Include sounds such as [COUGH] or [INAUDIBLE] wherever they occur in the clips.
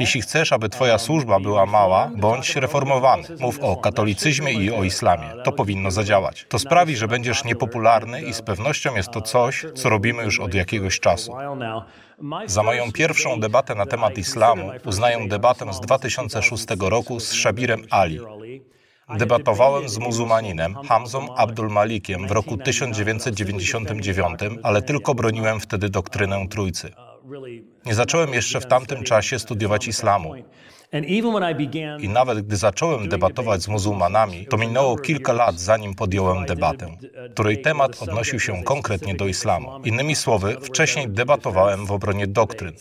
Jeśli chcesz, aby Twoja służba była mała, bądź reformowany. Mów o katolicyzmie i o islamie. To powinno zadziałać. To sprawi, że będziesz niepopularny i z pewnością jest to coś, co robimy już od jakiegoś czasu. Za moją pierwszą debatę na temat islamu uznaję debatę z 2006 roku z Szabirem Ali. Debatowałem z muzułmaninem Hamzą Abdul Malikiem w roku 1999, ale tylko broniłem wtedy doktrynę Trójcy. Nie zacząłem jeszcze w tamtym czasie studiować islamu. I nawet gdy zacząłem debatować z muzułmanami, to minęło kilka lat, zanim podjąłem debatę, której temat odnosił się konkretnie do islamu. Innymi słowy, wcześniej debatowałem w obronie doktryn.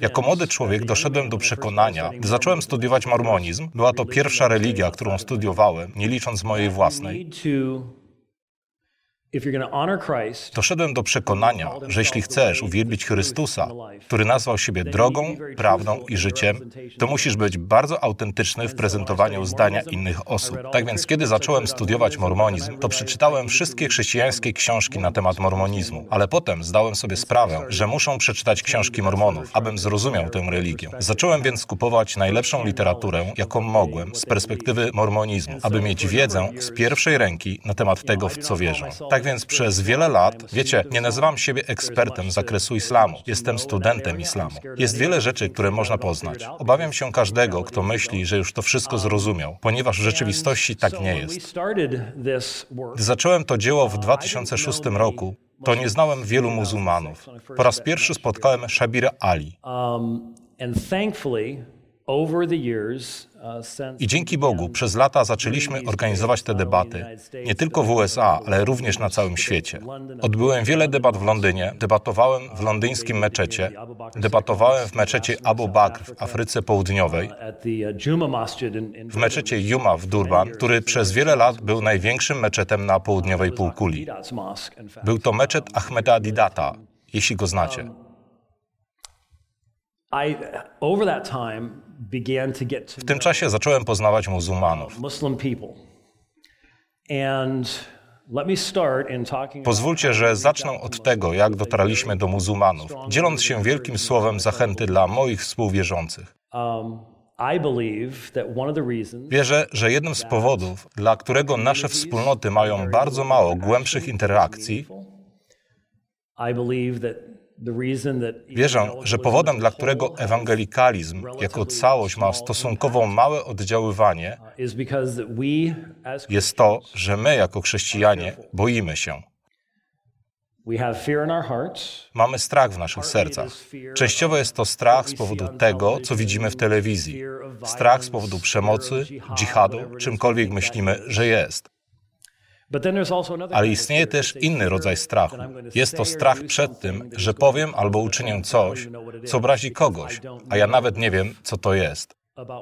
Jako młody człowiek doszedłem do przekonania, gdy zacząłem studiować mormonizm, była to pierwsza religia, którą studiowałem, nie licząc mojej własnej. Doszedłem do przekonania, że jeśli chcesz uwielbić Chrystusa, który nazwał siebie drogą, prawdą i życiem, to musisz być bardzo autentyczny w prezentowaniu zdania innych osób. Tak więc, kiedy zacząłem studiować mormonizm, to przeczytałem wszystkie chrześcijańskie książki na temat mormonizmu, ale potem zdałem sobie sprawę, że muszą przeczytać książki mormonów, abym zrozumiał tę religię. Zacząłem więc kupować najlepszą literaturę, jaką mogłem, z perspektywy mormonizmu, aby mieć wiedzę z pierwszej ręki na temat tego, w co wierzę. Tak więc przez wiele lat, wiecie, nie nazywam siebie ekspertem z zakresu islamu. Jestem studentem islamu. Jest wiele rzeczy, które można poznać. Obawiam się każdego, kto myśli, że już to wszystko zrozumiał, ponieważ w rzeczywistości tak nie jest. Gdy zacząłem to dzieło w 2006 roku, to nie znałem wielu muzułmanów. Po raz pierwszy spotkałem Shabira Ali. I dzięki Bogu przez lata zaczęliśmy organizować te debaty, nie tylko w USA, ale również na całym świecie. Odbyłem wiele debat w Londynie, debatowałem w londyńskim meczecie, debatowałem w meczecie Abu Bakr w Afryce Południowej, w meczecie Yuma w Durban, który przez wiele lat był największym meczetem na południowej półkuli. Był to meczet Ahmeda Didata, jeśli go znacie. W tym czasie zacząłem poznawać muzułmanów. Pozwólcie, że zacznę od tego, jak dotarliśmy do muzułmanów, dzieląc się wielkim słowem zachęty dla moich współwierzących. Wierzę, że jednym z powodów, dla którego nasze wspólnoty mają bardzo mało głębszych interakcji, Wierzę, że powodem, dla którego ewangelikalizm jako całość ma stosunkowo małe oddziaływanie, jest to, że my jako chrześcijanie boimy się. Mamy strach w naszych sercach. Częściowo jest to strach z powodu tego, co widzimy w telewizji. Strach z powodu przemocy, dżihadu, czymkolwiek myślimy, że jest. Ale istnieje też inny rodzaj strachu. Jest to strach przed tym, że powiem albo uczynię coś, co obrazi kogoś, a ja nawet nie wiem, co to jest.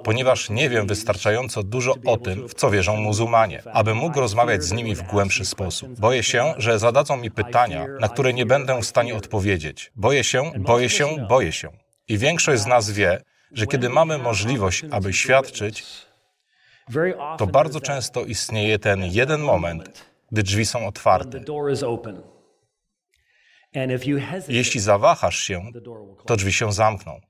Ponieważ nie wiem wystarczająco dużo o tym, w co wierzą muzułmanie, aby mógł rozmawiać z nimi w głębszy sposób. Boję się, że zadadzą mi pytania, na które nie będę w stanie odpowiedzieć. Boję się, boję się, boję się. I większość z nas wie, że kiedy mamy możliwość, aby świadczyć, to bardzo często istnieje ten jeden moment, gdy drzwi są otwarte. Jeśli zawahasz się, to drzwi się zamkną.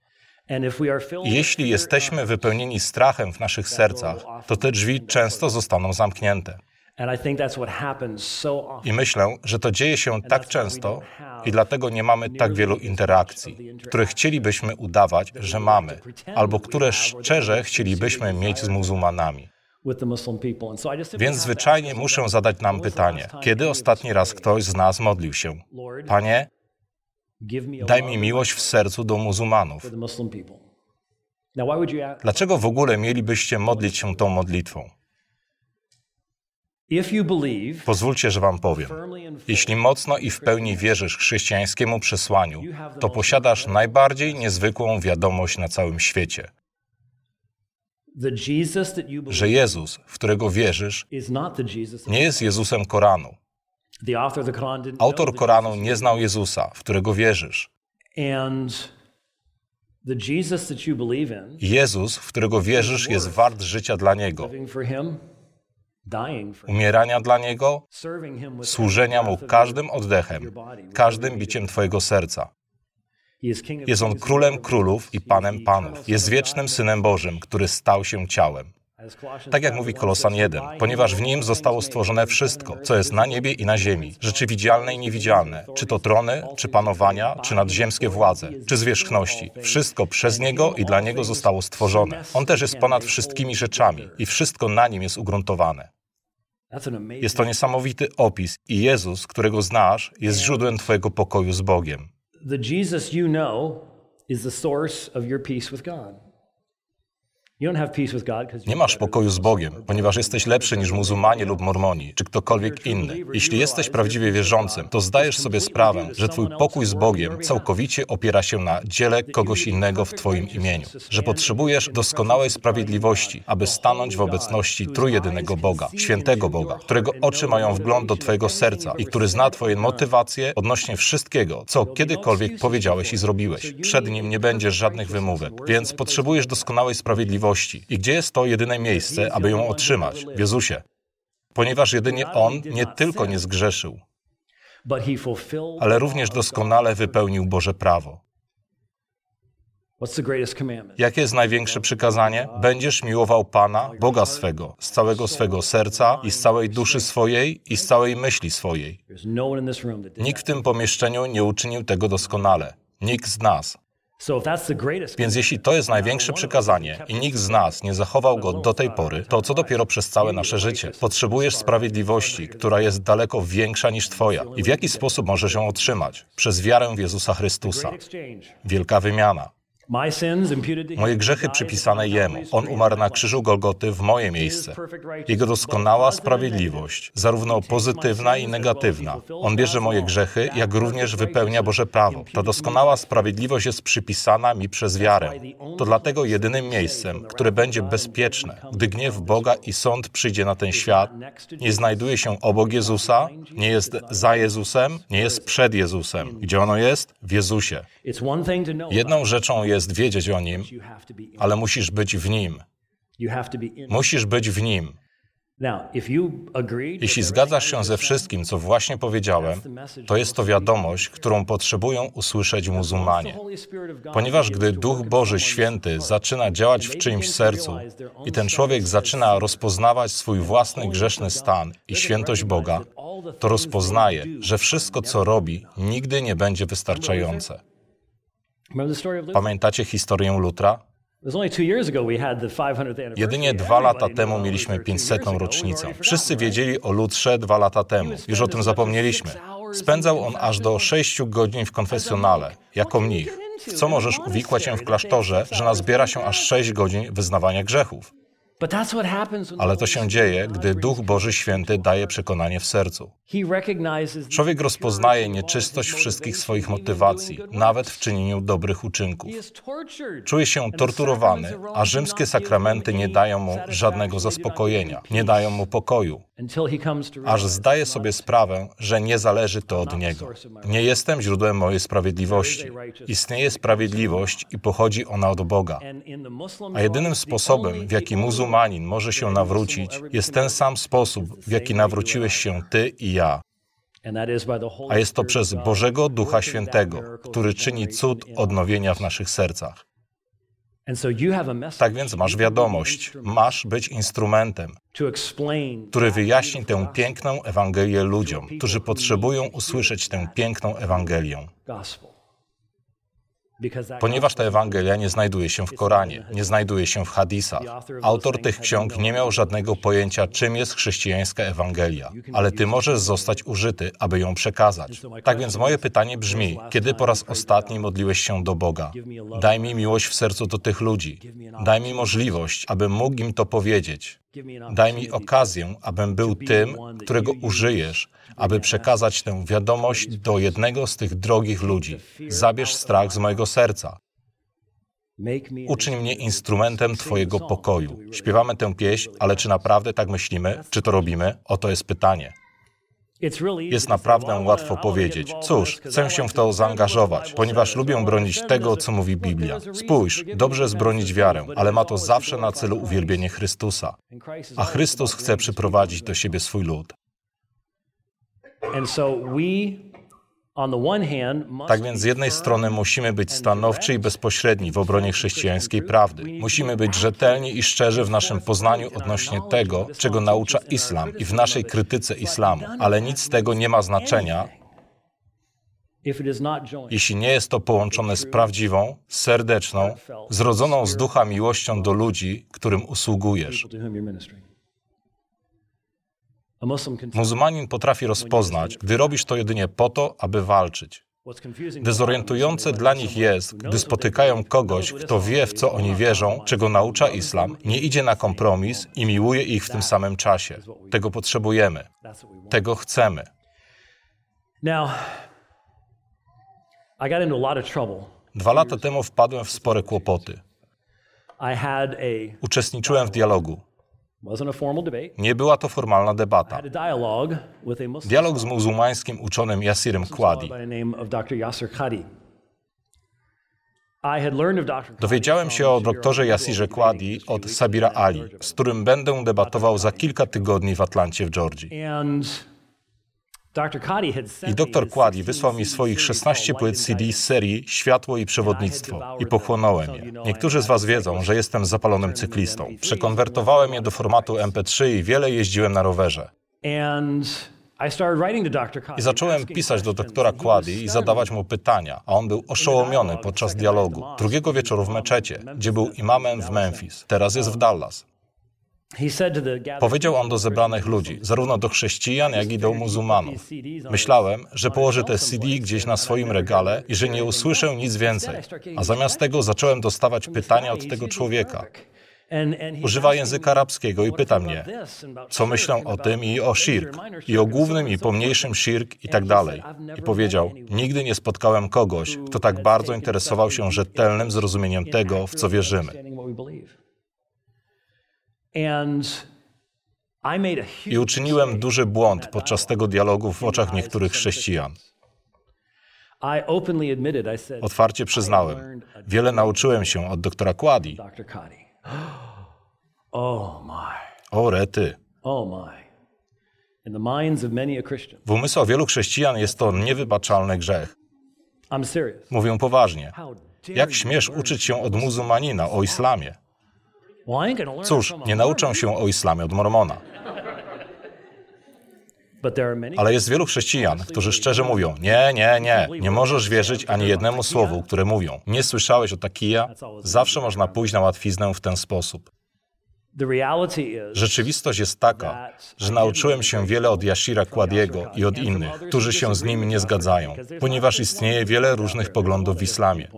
Jeśli jesteśmy wypełnieni strachem w naszych sercach, to te drzwi często zostaną zamknięte. I myślę, że to dzieje się tak często i dlatego nie mamy tak wielu interakcji, które chcielibyśmy udawać, że mamy, albo które szczerze chcielibyśmy mieć z muzułmanami. Więc zwyczajnie muszę zadać nam pytanie, kiedy ostatni raz ktoś z nas modlił się? Panie, daj mi miłość w sercu do muzułmanów. Dlaczego w ogóle mielibyście modlić się tą modlitwą? Pozwólcie, że Wam powiem. Jeśli mocno i w pełni wierzysz chrześcijańskiemu przesłaniu, to posiadasz najbardziej niezwykłą wiadomość na całym świecie. Że Jezus, w którego wierzysz, nie jest Jezusem Koranu. Autor Koranu nie znał Jezusa, w którego wierzysz. Jezus, w którego wierzysz, jest wart życia dla Niego. umierania dla Niego, służenia Mu każdym oddechem, każdym biciem Twojego serca. Jest On królem królów i panem panów. Jest wiecznym Synem Bożym, który stał się ciałem. Tak jak mówi Kolosan 1, ponieważ w nim zostało stworzone wszystko, co jest na niebie i na ziemi, rzeczy widzialne i niewidzialne, czy to trony, czy panowania, czy nadziemskie władze, czy zwierzchności. Wszystko przez niego i dla niego zostało stworzone. On też jest ponad wszystkimi rzeczami i wszystko na nim jest ugruntowane. Jest to niesamowity opis i Jezus, którego znasz, jest źródłem Twojego pokoju z Bogiem. The Jesus you know is the source of your peace with God. Nie masz pokoju z Bogiem, ponieważ jesteś lepszy niż muzułmanie lub mormoni, czy ktokolwiek inny. Jeśli jesteś prawdziwie wierzącym, to zdajesz sobie sprawę, że Twój pokój z Bogiem całkowicie opiera się na dziele kogoś innego w Twoim imieniu. Że potrzebujesz doskonałej sprawiedliwości, aby stanąć w obecności trójjedynego Boga, świętego Boga, którego oczy mają wgląd do Twojego serca i który zna Twoje motywacje odnośnie wszystkiego, co kiedykolwiek powiedziałeś i zrobiłeś. Przed Nim nie będziesz żadnych wymówek, więc potrzebujesz doskonałej sprawiedliwości i gdzie jest to jedyne miejsce, aby ją otrzymać? W Jezusie. Ponieważ jedynie On nie tylko nie zgrzeszył, ale również doskonale wypełnił Boże prawo. Jakie jest największe przykazanie? Będziesz miłował Pana, Boga swego, z całego swego serca i z całej duszy swojej i z całej myśli swojej. Nikt w tym pomieszczeniu nie uczynił tego doskonale. Nikt z nas. Więc jeśli to jest największe przykazanie i nikt z nas nie zachował go do tej pory, to co dopiero przez całe nasze życie? Potrzebujesz sprawiedliwości, która jest daleko większa niż Twoja. I w jaki sposób możesz ją otrzymać? Przez wiarę w Jezusa Chrystusa. Wielka wymiana. Moje grzechy przypisane Jemu. On umarł na krzyżu Golgoty w moje miejsce. Jego doskonała sprawiedliwość, zarówno pozytywna i negatywna. On bierze moje grzechy, jak również wypełnia Boże prawo. Ta doskonała sprawiedliwość jest przypisana mi przez wiarę. To dlatego jedynym miejscem, które będzie bezpieczne, gdy gniew Boga i sąd przyjdzie na ten świat, nie znajduje się obok Jezusa, nie jest za Jezusem, nie jest przed Jezusem. Gdzie ono jest? W Jezusie. Jedną rzeczą jest jest wiedzieć o Nim, ale musisz być w Nim. Musisz być w Nim. Jeśli zgadzasz się ze wszystkim, co właśnie powiedziałem, to jest to wiadomość, którą potrzebują usłyszeć muzułmanie. Ponieważ gdy Duch Boży Święty zaczyna działać w czyimś sercu i ten człowiek zaczyna rozpoznawać swój własny grzeszny stan i świętość Boga, to rozpoznaje, że wszystko, co robi, nigdy nie będzie wystarczające. Pamiętacie historię Lutra? Jedynie dwa lata temu mieliśmy 500. rocznicę. Wszyscy wiedzieli o Lutrze dwa lata temu. Już o tym zapomnieliśmy. Spędzał on aż do 6 godzin w konfesjonale, jako mnich. W co możesz uwikłać się w klasztorze, że nazbiera się aż 6 godzin wyznawania grzechów? Ale to się dzieje, gdy Duch Boży Święty daje przekonanie w sercu. Człowiek rozpoznaje nieczystość wszystkich swoich motywacji, nawet w czynieniu dobrych uczynków. Czuje się torturowany, a rzymskie sakramenty nie dają mu żadnego zaspokojenia, nie dają mu pokoju, aż zdaje sobie sprawę, że nie zależy to od niego. Nie jestem źródłem mojej sprawiedliwości. Istnieje sprawiedliwość i pochodzi ona od Boga. A jedynym sposobem, w jaki muzułmanin może się nawrócić, jest ten sam sposób, w jaki nawróciłeś się ty i ja. A jest to przez Bożego Ducha Świętego, który czyni cud odnowienia w naszych sercach. Tak więc masz wiadomość, masz być instrumentem, który wyjaśni tę piękną Ewangelię ludziom, którzy potrzebują usłyszeć tę piękną Ewangelię. Ponieważ ta Ewangelia nie znajduje się w Koranie, nie znajduje się w hadisach. Autor tych ksiąg nie miał żadnego pojęcia, czym jest chrześcijańska Ewangelia, ale ty możesz zostać użyty, aby ją przekazać. Tak więc moje pytanie brzmi, kiedy po raz ostatni modliłeś się do Boga? Daj mi miłość w sercu do tych ludzi. Daj mi możliwość, abym mógł im to powiedzieć. Daj mi okazję, abym był tym, którego użyjesz, aby przekazać tę wiadomość do jednego z tych drogich ludzi. Zabierz strach z mojego serca. Uczyń mnie instrumentem Twojego pokoju. Śpiewamy tę pieśń, ale czy naprawdę tak myślimy? Czy to robimy? Oto jest pytanie. Jest naprawdę łatwo powiedzieć, cóż, chcę się w to zaangażować, ponieważ lubię bronić tego, co mówi Biblia. Spójrz, dobrze jest bronić wiarę, ale ma to zawsze na celu uwielbienie Chrystusa. A Chrystus chce przyprowadzić do siebie swój lud. Tak więc z jednej strony musimy być stanowczy i bezpośredni w obronie chrześcijańskiej prawdy. Musimy być rzetelni i szczerzy w naszym poznaniu odnośnie tego, czego naucza islam i w naszej krytyce islamu. Ale nic z tego nie ma znaczenia, jeśli nie jest to połączone z prawdziwą, serdeczną, zrodzoną z ducha miłością do ludzi, którym usługujesz. Muzułmanin potrafi rozpoznać, gdy robisz to jedynie po to, aby walczyć. Dezorientujące dla nich jest, gdy spotykają kogoś, kto wie, w co oni wierzą, czego naucza islam, nie idzie na kompromis i miłuje ich w tym samym czasie. Tego potrzebujemy. Tego chcemy. Dwa lata temu wpadłem w spore kłopoty. Uczestniczyłem w dialogu. Nie była to formalna debata. Dialog z muzułmańskim uczonym Yasirem Qadi. Dowiedziałem się o doktorze Yasirze Qadi od Sabira Ali, z którym będę debatował za kilka tygodni w Atlancie w Georgii. I dr Quadi wysłał mi swoich 16 płyt CD z serii Światło i Przewodnictwo i pochłonąłem je. Niektórzy z Was wiedzą, że jestem zapalonym cyklistą. Przekonwertowałem je do formatu MP3 i wiele jeździłem na rowerze. I zacząłem pisać do doktora Quadi i zadawać mu pytania, a on był oszołomiony podczas dialogu. Drugiego wieczoru w meczecie, gdzie był imamem w Memphis. Teraz jest w Dallas. Powiedział on do zebranych ludzi, zarówno do chrześcijan, jak i do muzułmanów. Myślałem, że położę te CD gdzieś na swoim regale i że nie usłyszę nic więcej. A zamiast tego zacząłem dostawać pytania od tego człowieka. Używa języka arabskiego i pyta mnie, co myślę o tym i o shirk, i o głównym i pomniejszym shirk i tak dalej. I powiedział, nigdy nie spotkałem kogoś, kto tak bardzo interesował się rzetelnym zrozumieniem tego, w co wierzymy. I uczyniłem duży błąd podczas tego dialogu w oczach niektórych chrześcijan. Otwarcie przyznałem, wiele nauczyłem się od doktora Quadi. [GASPS] O rety. W umysłach wielu chrześcijan jest to niewybaczalny grzech. Mówię poważnie. Jak śmiesz uczyć się od muzułmanina o islamie? Cóż, nie nauczę się o islamie od mormona. Ale jest wielu chrześcijan, którzy szczerze mówią: Nie, nie, nie, nie możesz wierzyć ani jednemu słowu, które mówią. Nie słyszałeś o takija? Zawsze można pójść na łatwiznę w ten sposób. Rzeczywistość jest taka, że nauczyłem się wiele od Yashira Kładiego i od innych, którzy się z nim nie zgadzają, ponieważ istnieje wiele różnych poglądów w islamie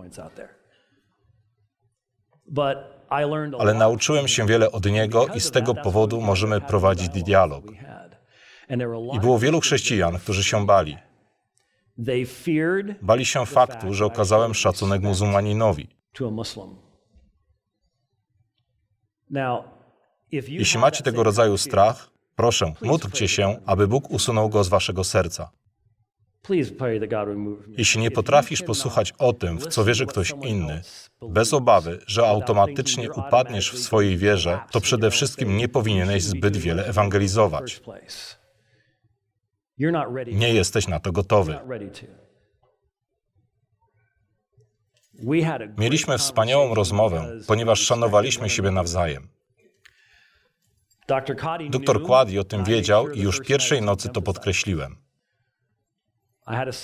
ale nauczyłem się wiele od niego i z tego powodu możemy prowadzić dialog. I było wielu chrześcijan, którzy się bali. Bali się faktu, że okazałem szacunek muzułmaninowi. Jeśli macie tego rodzaju strach, proszę, módlcie się, aby Bóg usunął go z waszego serca. Jeśli nie potrafisz posłuchać o tym, w co wierzy ktoś inny, bez obawy, że automatycznie upadniesz w swojej wierze, to przede wszystkim nie powinieneś zbyt wiele ewangelizować. Nie jesteś na to gotowy. Mieliśmy wspaniałą rozmowę, ponieważ szanowaliśmy siebie nawzajem. Dr Quadi o tym wiedział i już pierwszej nocy to podkreśliłem.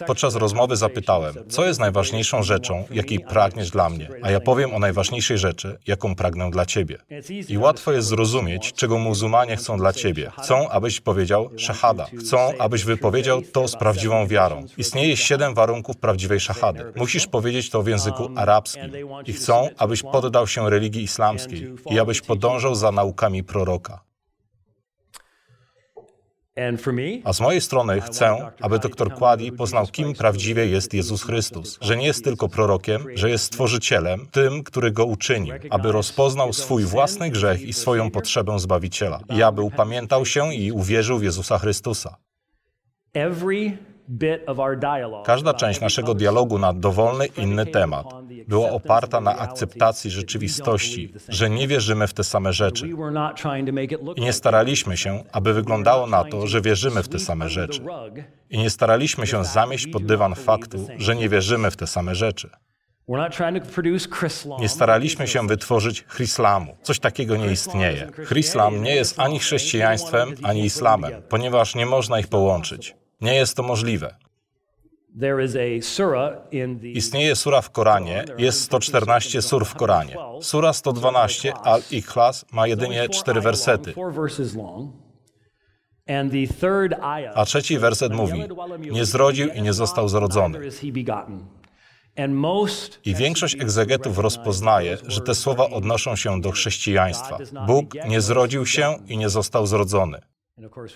Podczas rozmowy zapytałem, co jest najważniejszą rzeczą, jakiej pragniesz dla mnie, a ja powiem o najważniejszej rzeczy, jaką pragnę dla ciebie. I łatwo jest zrozumieć, czego muzułmanie chcą dla ciebie. Chcą, abyś powiedział szahada. Chcą, abyś wypowiedział to z prawdziwą wiarą. Istnieje siedem warunków prawdziwej szahady. Musisz powiedzieć to w języku arabskim. I chcą, abyś poddał się religii islamskiej i abyś podążał za naukami proroka. A z mojej strony chcę, aby dr Quadi poznał, kim prawdziwie jest Jezus Chrystus, że nie jest tylko prorokiem, że jest stworzycielem, tym, który go uczynił, aby rozpoznał swój własny grzech i swoją potrzebę Zbawiciela, i aby upamiętał się i uwierzył w Jezusa Chrystusa. Każda część naszego dialogu na dowolny inny temat była oparta na akceptacji rzeczywistości, że nie wierzymy w te same rzeczy. I nie staraliśmy się, aby wyglądało na to, że wierzymy w te same rzeczy. I nie staraliśmy się zamieść pod dywan faktu, że nie wierzymy w te same rzeczy. Nie staraliśmy się wytworzyć chryslamu. Coś takiego nie istnieje. Chryislam nie jest ani chrześcijaństwem, ani islamem, ponieważ nie można ich połączyć. Nie jest to możliwe. Istnieje sura w Koranie, jest 114 sur w Koranie. Sura 112 Al-Ikhlas ma jedynie cztery wersety. A trzeci werset mówi: Nie zrodził i nie został zrodzony. I większość egzegetów rozpoznaje, że te słowa odnoszą się do chrześcijaństwa. Bóg nie zrodził się i nie został zrodzony.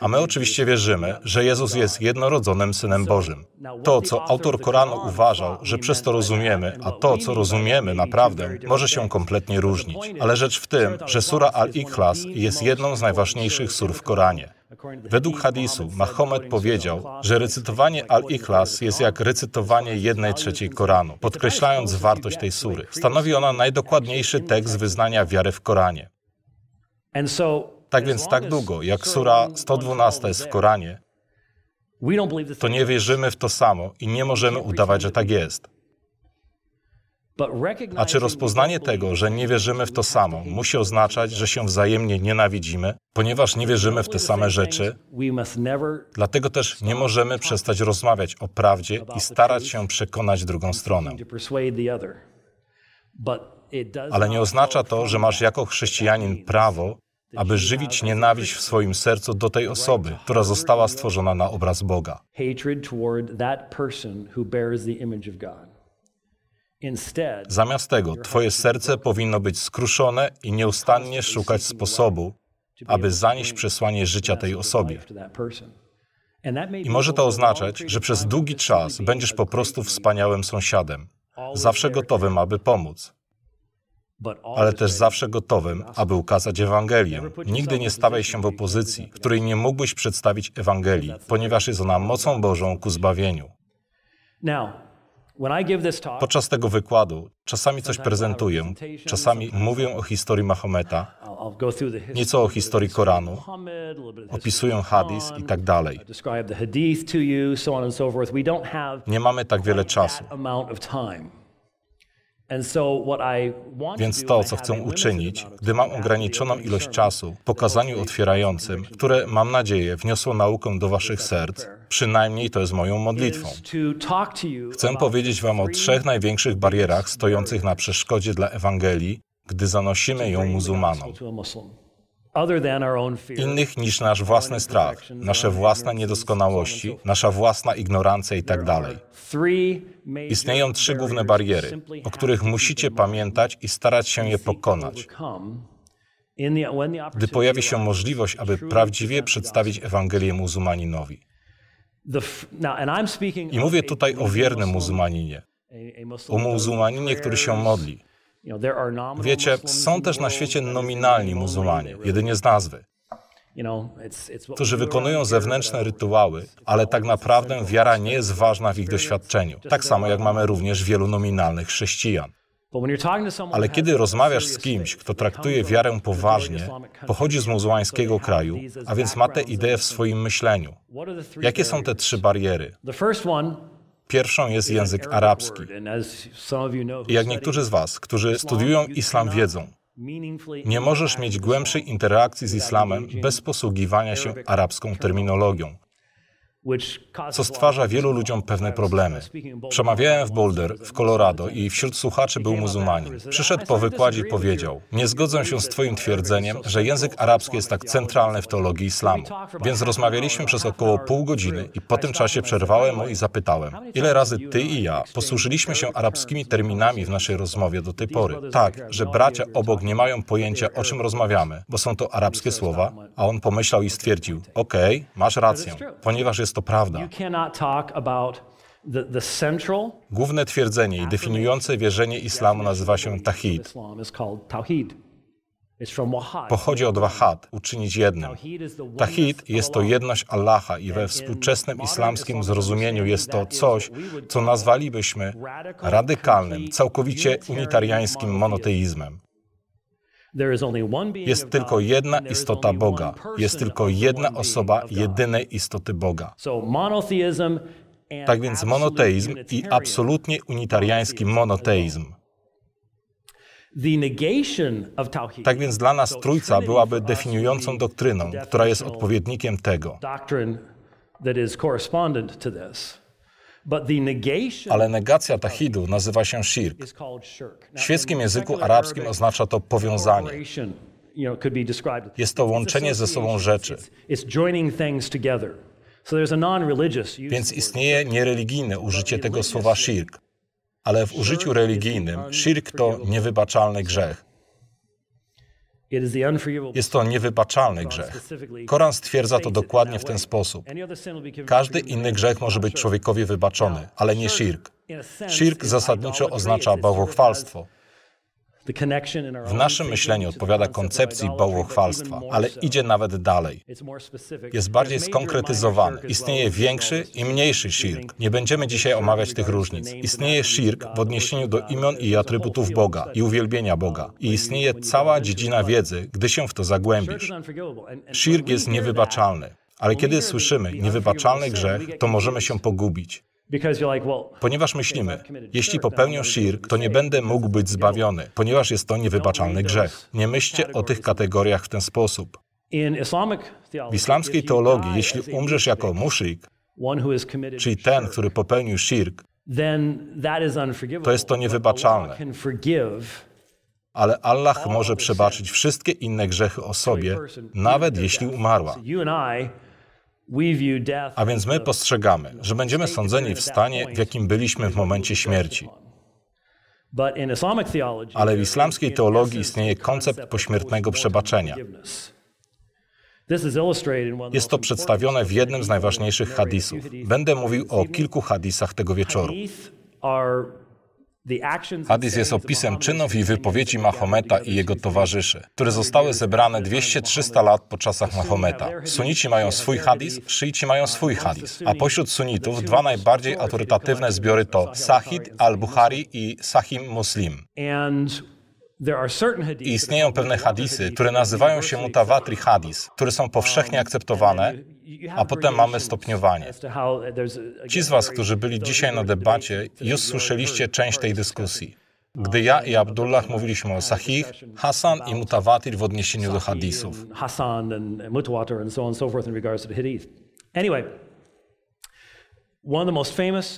A my oczywiście wierzymy, że Jezus jest jednorodzonym Synem Bożym. To, co autor Koranu uważał, że przez to rozumiemy, a to, co rozumiemy naprawdę, może się kompletnie różnić. Ale rzecz w tym, że sura Al-Ikhlas jest jedną z najważniejszych sur w Koranie. Według hadisu Mahomet powiedział, że recytowanie Al-Ikhlas jest jak recytowanie jednej trzeciej Koranu, podkreślając wartość tej sury. Stanowi ona najdokładniejszy tekst wyznania wiary w Koranie. Tak więc tak długo, jak sura 112 jest w Koranie, to nie wierzymy w to samo i nie możemy udawać, że tak jest. A czy rozpoznanie tego, że nie wierzymy w to samo, musi oznaczać, że się wzajemnie nienawidzimy, ponieważ nie wierzymy w te same rzeczy? Dlatego też nie możemy przestać rozmawiać o prawdzie i starać się przekonać drugą stronę. Ale nie oznacza to, że masz jako chrześcijanin prawo aby żywić nienawiść w swoim sercu do tej osoby, która została stworzona na obraz Boga. Zamiast tego, Twoje serce powinno być skruszone i nieustannie szukać sposobu, aby zanieść przesłanie życia tej osobie. I może to oznaczać, że przez długi czas będziesz po prostu wspaniałym sąsiadem, zawsze gotowym, aby pomóc ale też zawsze gotowym, aby ukazać Ewangelię. Nigdy nie stawiaj się w opozycji, w której nie mógłbyś przedstawić Ewangelii, ponieważ jest ona mocą Bożą ku zbawieniu. Podczas tego wykładu czasami coś prezentuję, czasami mówię o historii Mahometa, nieco o historii Koranu, opisuję hadis i tak dalej. Nie mamy tak wiele czasu. Więc to, co chcę uczynić, gdy mam ograniczoną ilość czasu, pokazaniu otwierającym, które, mam nadzieję, wniosło naukę do Waszych serc, przynajmniej to jest moją modlitwą. Chcę powiedzieć Wam o trzech największych barierach stojących na przeszkodzie dla Ewangelii, gdy zanosimy ją muzułmanom innych niż nasz własny strach, nasze własne niedoskonałości, nasza własna ignorancja itd. Tak Istnieją trzy główne bariery, o których musicie pamiętać i starać się je pokonać. Gdy pojawi się możliwość, aby prawdziwie przedstawić Ewangelię muzułmaninowi. I mówię tutaj o wiernym muzułmaninie, o muzułmaninie, który się modli, Wiecie, są też na świecie nominalni muzułmanie, jedynie z nazwy, którzy wykonują zewnętrzne rytuały, ale tak naprawdę wiara nie jest ważna w ich doświadczeniu. Tak samo jak mamy również wielu nominalnych chrześcijan. Ale kiedy rozmawiasz z kimś, kto traktuje wiarę poważnie, pochodzi z muzułmańskiego kraju, a więc ma te idee w swoim myśleniu. Jakie są te trzy bariery? Pierwszą jest język arabski. Jak niektórzy z Was, którzy studiują islam, wiedzą, nie możesz mieć głębszej interakcji z islamem bez posługiwania się arabską terminologią co stwarza wielu ludziom pewne problemy. Przemawiałem w Boulder, w Colorado i wśród słuchaczy był muzułmanin. Przyszedł po wykładzie i powiedział, nie zgodzę się z twoim twierdzeniem, że język arabski jest tak centralny w teologii islamu. Więc rozmawialiśmy przez około pół godziny i po tym czasie przerwałem mu i zapytałem, ile razy ty i ja posłużyliśmy się arabskimi terminami w naszej rozmowie do tej pory. Tak, że bracia obok nie mają pojęcia, o czym rozmawiamy, bo są to arabskie słowa, a on pomyślał i stwierdził, okej, okay, masz rację, ponieważ jest to prawda. Główne twierdzenie i definiujące wierzenie islamu nazywa się tahid. Pochodzi od wahad, uczynić jednym. Tawhid jest to jedność Allaha i we współczesnym islamskim zrozumieniu jest to coś, co nazwalibyśmy radykalnym, całkowicie unitariańskim monoteizmem. Jest tylko jedna istota Boga. Jest tylko jedna osoba jedynej istoty Boga. Tak więc monoteizm i absolutnie unitariański monoteizm. Tak więc dla nas Trójca byłaby definiującą doktryną, która jest odpowiednikiem tego. Ale negacja tahidu nazywa się shirk. W świeckim języku arabskim oznacza to powiązanie. Jest to łączenie ze sobą rzeczy. Więc istnieje niereligijne użycie tego słowa shirk. Ale w użyciu religijnym shirk to niewybaczalny grzech. Jest to niewybaczalny grzech. Koran stwierdza to dokładnie w ten sposób. Każdy inny grzech może być człowiekowi wybaczony, ale nie shirk. Shirk zasadniczo oznacza bałwochwalstwo. W naszym myśleniu odpowiada koncepcji bałwochwalstwa, ale idzie nawet dalej. Jest bardziej skonkretyzowany. Istnieje większy i mniejszy shirk. Nie będziemy dzisiaj omawiać tych różnic. Istnieje shirk w odniesieniu do imion i atrybutów Boga i uwielbienia Boga. I istnieje cała dziedzina wiedzy, gdy się w to zagłębisz. Shirk jest niewybaczalny. Ale kiedy słyszymy niewybaczalny grzech, to możemy się pogubić. Ponieważ myślimy, jeśli popełnię shirk, to nie będę mógł być zbawiony, ponieważ jest to niewybaczalny grzech. Nie myślcie o tych kategoriach w ten sposób. W islamskiej teologii, jeśli umrzesz jako mushrik, czyli ten, który popełnił shirk, to jest to niewybaczalne. Ale Allah może przebaczyć wszystkie inne grzechy osobie, nawet jeśli umarła. A więc my postrzegamy, że będziemy sądzeni w stanie, w jakim byliśmy w momencie śmierci. Ale w islamskiej teologii istnieje koncept pośmiertnego przebaczenia. Jest to przedstawione w jednym z najważniejszych hadisów. Będę mówił o kilku hadisach tego wieczoru. Hadis jest opisem czynów i wypowiedzi Mahometa i jego towarzyszy, które zostały zebrane 200-300 lat po czasach Mahometa. Sunici mają swój hadis, szyici mają swój hadis, a pośród sunitów dwa najbardziej autorytatywne zbiory to Sahid al-Bukhari i Sahih Muslim. I istnieją pewne hadisy, które nazywają się mutawatri hadis, które są powszechnie akceptowane, a potem mamy stopniowanie. Ci z Was, którzy byli dzisiaj na debacie, już słyszeliście część tej dyskusji. Gdy ja i Abdullah mówiliśmy o sahih, Hasan i mutawatir w odniesieniu do hadisów.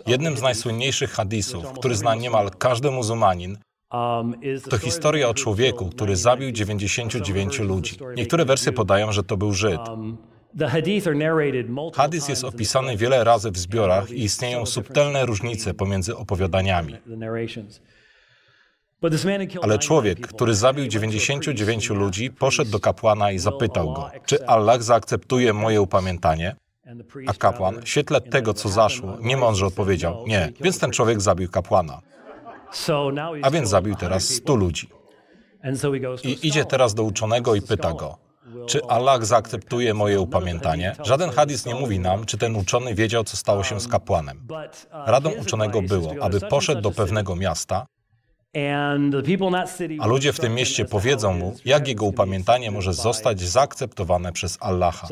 Jednym z najsłynniejszych hadisów, który zna niemal każdy muzułmanin, Um, to historia o człowieku, który zabił 99 ludzi. Niektóre wersje podają, że to był Żyd. Hadis jest opisany wiele razy w zbiorach i istnieją subtelne różnice pomiędzy opowiadaniami. Ale człowiek, który zabił 99 ludzi, poszedł do kapłana i zapytał go, czy Allah zaakceptuje moje upamiętanie? A kapłan, w świetle tego, co zaszło, niemądrze odpowiedział, nie, więc ten człowiek zabił kapłana. A więc zabił teraz stu ludzi. I idzie teraz do uczonego i pyta go, czy Allah zaakceptuje moje upamiętanie? Żaden hadis nie mówi nam, czy ten uczony wiedział, co stało się z kapłanem. Radą uczonego było, aby poszedł do pewnego miasta, a ludzie w tym mieście powiedzą mu, jak jego upamiętanie może zostać zaakceptowane przez Allaha.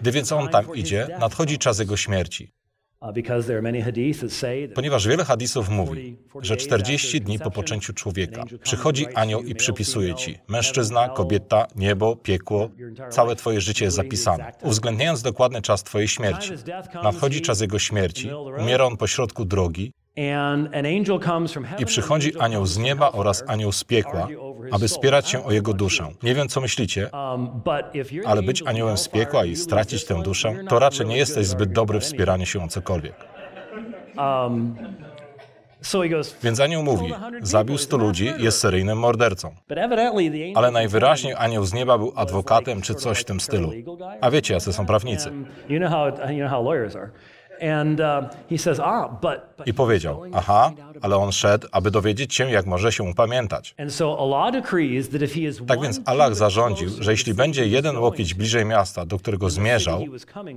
Gdy więc on tam idzie, nadchodzi czas jego śmierci. Uh, Ponieważ wiele hadisów mówi, że 40 dni po poczęciu człowieka przychodzi anioł i przypisuje ci mężczyzna, kobieta, niebo, piekło, całe twoje życie jest zapisane, uwzględniając dokładny czas twojej śmierci. Nadchodzi czas jego śmierci, umiera on pośrodku drogi i przychodzi anioł z nieba oraz anioł z piekła, aby spierać się o jego duszę. Nie wiem, co myślicie, um, ale być aniołem z piekła i stracić tę duszę, to raczej nie jesteś zbyt dobry w spieraniu się o cokolwiek. Um, Więc anioł mówi, zabił stu ludzi, jest seryjnym mordercą. Ale najwyraźniej anioł z nieba był adwokatem czy coś w tym stylu. A wiecie, jacy są prawnicy. Uh, I powiedział, aha, ale on szedł, aby dowiedzieć się, jak może się upamiętać. Tak więc Allah zarządził, że jeśli będzie jeden łokieć bliżej miasta, do którego zmierzał,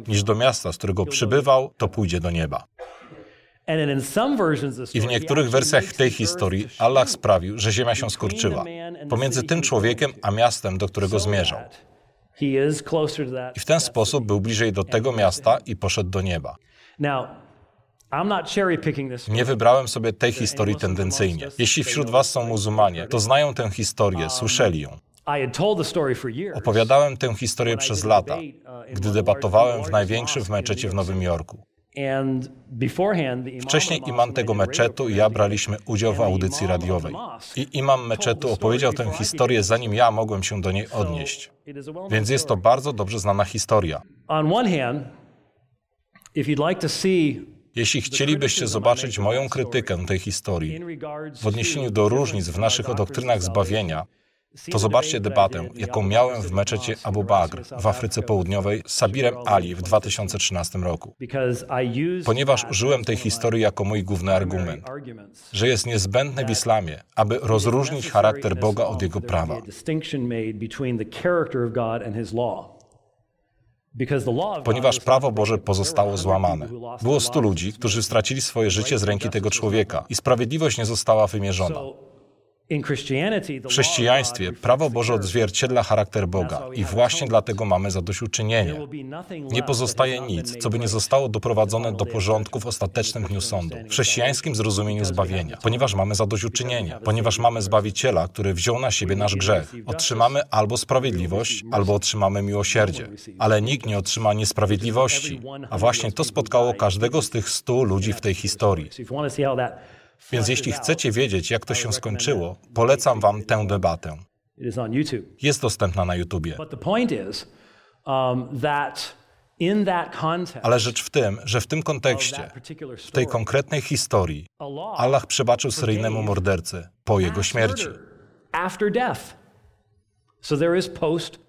niż do miasta, z którego przybywał, to pójdzie do nieba. I w niektórych wersjach tej historii Allah sprawił, że ziemia się skurczyła pomiędzy tym człowiekiem a miastem, do którego zmierzał. I w ten sposób był bliżej do tego miasta i poszedł do nieba. Nie wybrałem sobie tej historii tendencyjnie. Jeśli wśród Was są muzułmanie, to znają tę historię, słyszeli ją. Opowiadałem tę historię przez lata, gdy debatowałem w największym w meczecie w Nowym Jorku. Wcześniej imam tego meczetu i ja braliśmy udział w audycji radiowej. I imam meczetu opowiedział tę historię, zanim ja mogłem się do niej odnieść. Więc jest to bardzo dobrze znana historia. Jeśli chcielibyście zobaczyć moją krytykę tej historii w odniesieniu do różnic w naszych doktrynach zbawienia, to zobaczcie debatę, jaką miałem w meczecie Abu Bakr w Afryce Południowej z Sabirem Ali w 2013 roku. Ponieważ użyłem tej historii jako mój główny argument, że jest niezbędne w islamie, aby rozróżnić charakter Boga od Jego prawa. Ponieważ prawo Boże pozostało złamane. Było stu ludzi, którzy stracili swoje życie z ręki tego człowieka i sprawiedliwość nie została wymierzona. W chrześcijaństwie prawo Boże odzwierciedla charakter Boga i właśnie dlatego mamy zadośćuczynienie. Nie pozostaje nic, co by nie zostało doprowadzone do porządku w ostatecznym dniu sądu, w chrześcijańskim zrozumieniu zbawienia, ponieważ mamy zadośćuczynienie, ponieważ mamy Zbawiciela, który wziął na siebie nasz grzech. Otrzymamy albo sprawiedliwość, albo otrzymamy miłosierdzie. Ale nikt nie otrzyma niesprawiedliwości, a właśnie to spotkało każdego z tych stu ludzi w tej historii. Więc jeśli chcecie wiedzieć, jak to się skończyło, polecam Wam tę debatę. Jest dostępna na YouTubie. Um, Ale rzecz w tym, że w tym kontekście, w tej konkretnej historii, Allah przebaczył seryjnemu mordercy po jego śmierci.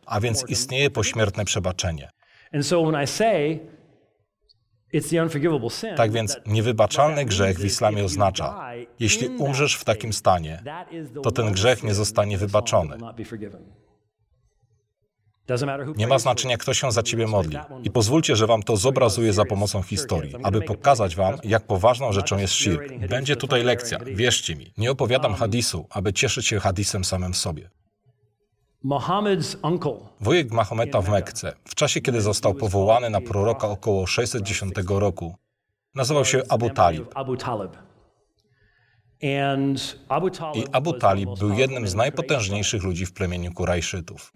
A więc istnieje pośmiertne przebaczenie. Tak więc niewybaczalny grzech w islamie oznacza, jeśli umrzesz w takim stanie, to ten grzech nie zostanie wybaczony. Nie ma znaczenia, kto się za ciebie modli. I pozwólcie, że wam to zobrazuję za pomocą historii, aby pokazać wam, jak poważną rzeczą jest shirk. Będzie tutaj lekcja, wierzcie mi. Nie opowiadam hadisu, aby cieszyć się hadisem samym sobie. Wujek Mahometa w Mekce, w czasie kiedy został powołany na proroka około 610 roku, nazywał się Abu Talib. I Abu Talib był jednym z najpotężniejszych ludzi w plemieniu Kurajszytów.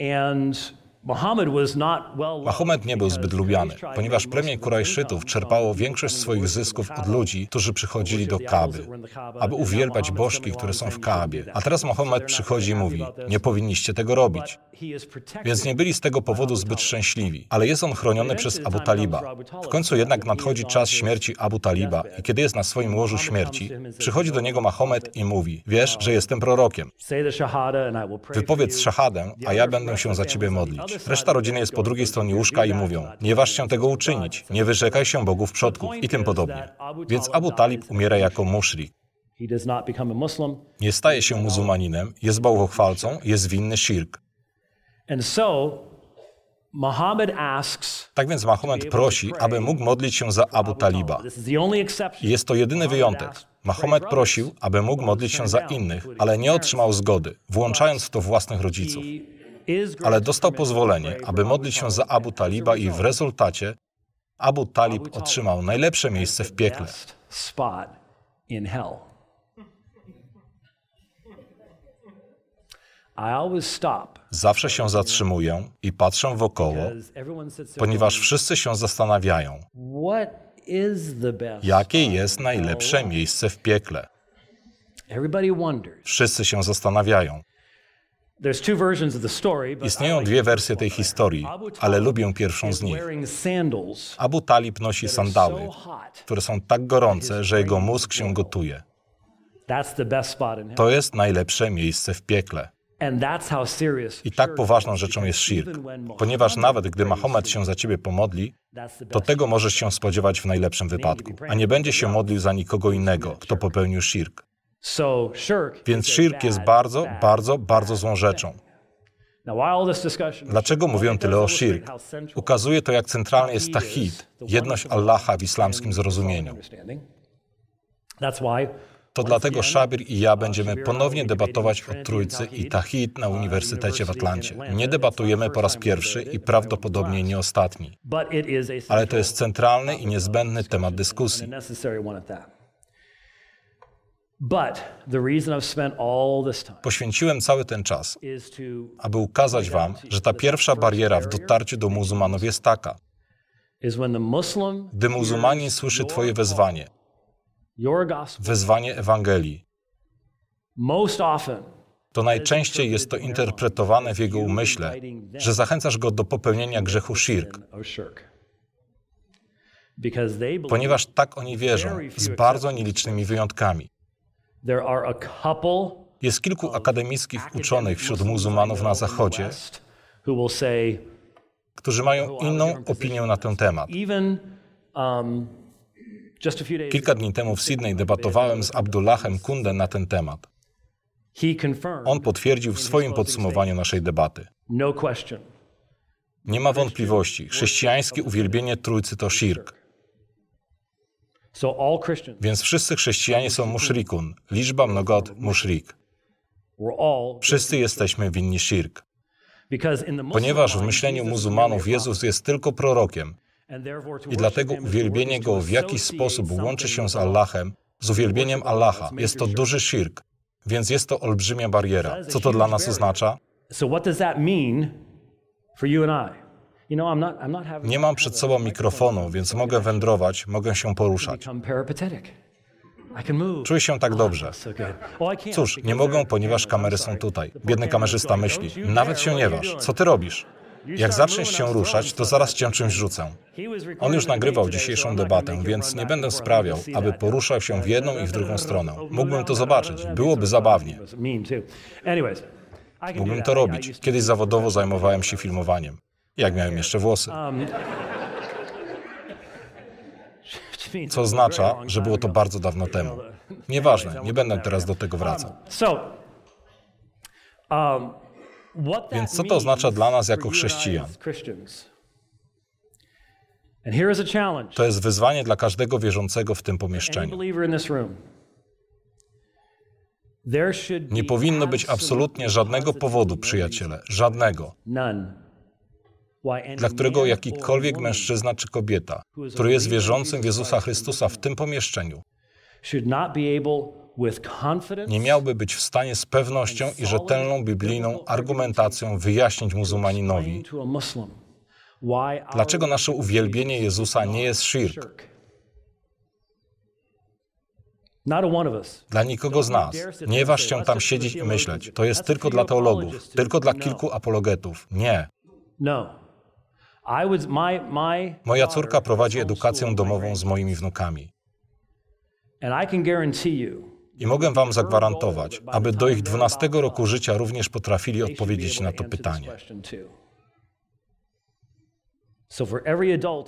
Mahomet nie był zbyt lubiany, ponieważ plemię Kurajszytów czerpało większość swoich zysków od ludzi, którzy przychodzili do Kaby, aby uwielbiać bożki, które są w Kaabie. A teraz Mahomet przychodzi i mówi, nie powinniście tego robić. Więc nie byli z tego powodu zbyt szczęśliwi, ale jest on chroniony przez Abu Taliba. W końcu jednak nadchodzi czas śmierci Abu Taliba i kiedy jest na swoim łożu śmierci, przychodzi do niego Mahomet i mówi, wiesz, że jestem prorokiem. Wypowiedz szahadę, a ja będę się za ciebie modlić. Reszta rodziny jest po drugiej stronie łóżka i mówią, nie waż się tego uczynić, nie wyrzekaj się bogów przodków i tym podobnie. Więc Abu Talib umiera jako muszrik. Nie staje się muzułmaninem, jest bałwochwalcą, jest winny shirk. Tak więc Mahomet prosi, aby mógł modlić się za Abu Taliba. Jest to jedyny wyjątek. Mahomet prosił, aby mógł modlić się za innych, ale nie otrzymał zgody, włączając w to własnych rodziców ale dostał pozwolenie, aby modlić się za Abu Taliba i w rezultacie Abu Talib otrzymał najlepsze miejsce w piekle. Zawsze się zatrzymuję i patrzę wokoło, ponieważ wszyscy się zastanawiają, jakie jest najlepsze miejsce w piekle. Wszyscy się zastanawiają. Istnieją dwie wersje tej historii, ale lubię pierwszą z nich. Abu Talib nosi sandały, które są tak gorące, że jego mózg się gotuje. To jest najlepsze miejsce w piekle. I tak poważną rzeczą jest shirk, ponieważ nawet gdy Mahomet się za ciebie pomodli, to tego możesz się spodziewać w najlepszym wypadku, a nie będzie się modlił za nikogo innego, kto popełnił shirk. Więc shirk jest bardzo, bardzo, bardzo złą rzeczą. Dlaczego mówią tyle o shirk? Ukazuje to, jak centralny jest tachid, jedność Allaha w islamskim zrozumieniu. To dlatego Szabir i ja będziemy ponownie debatować o Trójcy i Tahid na Uniwersytecie w Atlancie. Nie debatujemy po raz pierwszy i prawdopodobnie nie ostatni. Ale to jest centralny i niezbędny temat dyskusji. Poświęciłem cały ten czas, aby ukazać Wam, że ta pierwsza bariera w dotarciu do muzułmanów jest taka. Gdy muzułmanin słyszy Twoje wezwanie, wezwanie Ewangelii, to najczęściej jest to interpretowane w jego umyśle, że zachęcasz go do popełnienia grzechu shirk. Ponieważ tak oni wierzą, z bardzo nielicznymi wyjątkami. Jest kilku akademickich uczonych wśród muzułmanów na Zachodzie, którzy mają inną opinię na ten temat. Um, Kilka dni temu w Sydney debatowałem z Abdullahem Kunden na ten temat. On potwierdził w swoim podsumowaniu naszej debaty. No Nie ma wątpliwości, chrześcijańskie uwielbienie Trójcy to shirk. Więc wszyscy chrześcijanie są mushrikun, liczba mnogot mushrik. Wszyscy jesteśmy winni shirk. Ponieważ w myśleniu muzułmanów Jezus jest tylko prorokiem i dlatego uwielbienie Go w jakiś sposób łączy się z Allahem, z uwielbieniem Allaha. Jest to duży shirk, więc jest to olbrzymia bariera. Co to dla nas oznacza? Nie mam przed sobą mikrofonu, więc mogę wędrować, mogę się poruszać. Czuję się tak dobrze. Cóż, nie mogę, ponieważ kamery są tutaj. Biedny kamerzysta myśli, nawet się nie waż. Co ty robisz? Jak zaczniesz się ruszać, to zaraz cię czymś rzucę. On już nagrywał dzisiejszą debatę, więc nie będę sprawiał, aby poruszał się w jedną i w drugą stronę. Mógłbym to zobaczyć. Byłoby zabawnie. Mógłbym to robić. Kiedyś zawodowo zajmowałem się filmowaniem. Jak miałem jeszcze włosy. Co oznacza, że było to bardzo dawno temu. Nieważne, nie będę teraz do tego wracał. Więc co to oznacza dla nas jako chrześcijan? To jest wyzwanie dla każdego wierzącego w tym pomieszczeniu. Nie powinno być absolutnie żadnego powodu, przyjaciele, żadnego, dla którego jakikolwiek mężczyzna czy kobieta, który jest wierzącym w Jezusa Chrystusa w tym pomieszczeniu, nie miałby być w stanie z pewnością i rzetelną biblijną argumentacją wyjaśnić muzułmaninowi, dlaczego nasze uwielbienie Jezusa nie jest shirk. Dla nikogo z nas. Nie waż się tam siedzieć i myśleć. To jest tylko dla teologów, tylko dla kilku apologetów. Nie. No. Moja córka prowadzi edukację domową z moimi wnukami. I mogę Wam zagwarantować, aby do ich 12 roku życia również potrafili odpowiedzieć na to pytanie.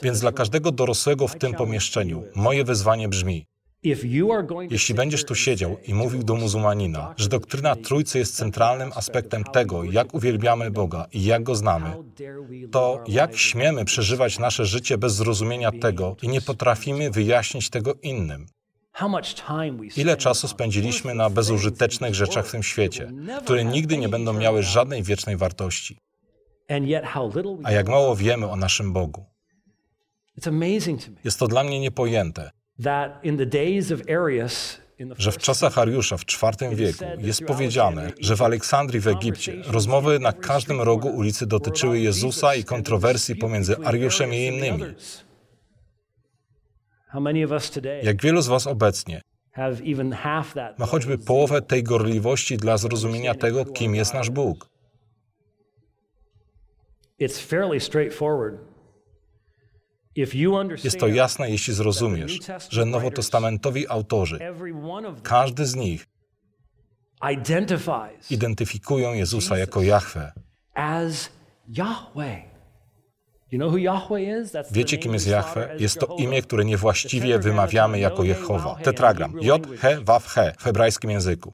Więc dla każdego dorosłego w tym pomieszczeniu moje wyzwanie brzmi: jeśli będziesz tu siedział i mówił do muzułmanina, że doktryna Trójcy jest centralnym aspektem tego, jak uwielbiamy Boga i jak Go znamy, to jak śmiemy przeżywać nasze życie bez zrozumienia tego i nie potrafimy wyjaśnić tego innym? Ile czasu spędziliśmy na bezużytecznych rzeczach w tym świecie, które nigdy nie będą miały żadnej wiecznej wartości? A jak mało wiemy o naszym Bogu. Jest to dla mnie niepojęte, że w czasach Ariusza w IV wieku jest powiedziane, że w Aleksandrii w Egipcie rozmowy na każdym rogu ulicy dotyczyły Jezusa i kontrowersji pomiędzy Ariuszem i innymi. Jak wielu z Was obecnie ma choćby połowę tej gorliwości dla zrozumienia tego, kim jest nasz Bóg? Jest to jasne, jeśli zrozumiesz, że nowotestamentowi autorzy, każdy z nich, identyfikują Jezusa jako Jahwe. Wiecie, kim jest Jahwe? Jest to imię, które niewłaściwie wymawiamy jako Jehowa. Tetragram. J, He, Waw, He w hebrajskim języku.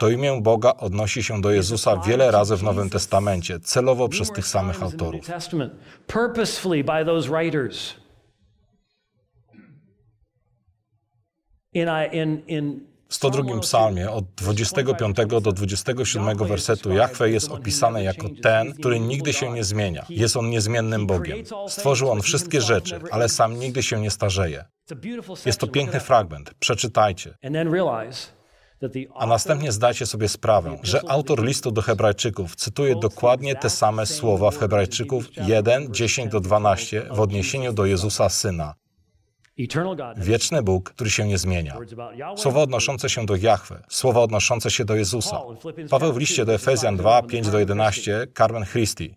To imię Boga odnosi się do Jezusa wiele razy w Nowym Testamencie, celowo przez tych samych autorów. W 102 psalmie od 25 do 27 wersetu Jahwe jest opisany jako ten, który nigdy się nie zmienia. Jest on niezmiennym Bogiem. Stworzył on wszystkie rzeczy, ale sam nigdy się nie starzeje. Jest to piękny fragment. Przeczytajcie. A następnie zdajcie sobie sprawę, że autor listu do Hebrajczyków cytuje dokładnie te same słowa w Hebrajczyków 1, 10 do 12 w odniesieniu do Jezusa Syna. Wieczny Bóg, który się nie zmienia. Słowa odnoszące się do Jahwe, słowa odnoszące się do Jezusa. Paweł w liście do Efezjan 2, 5 do 11, Carmen Christi,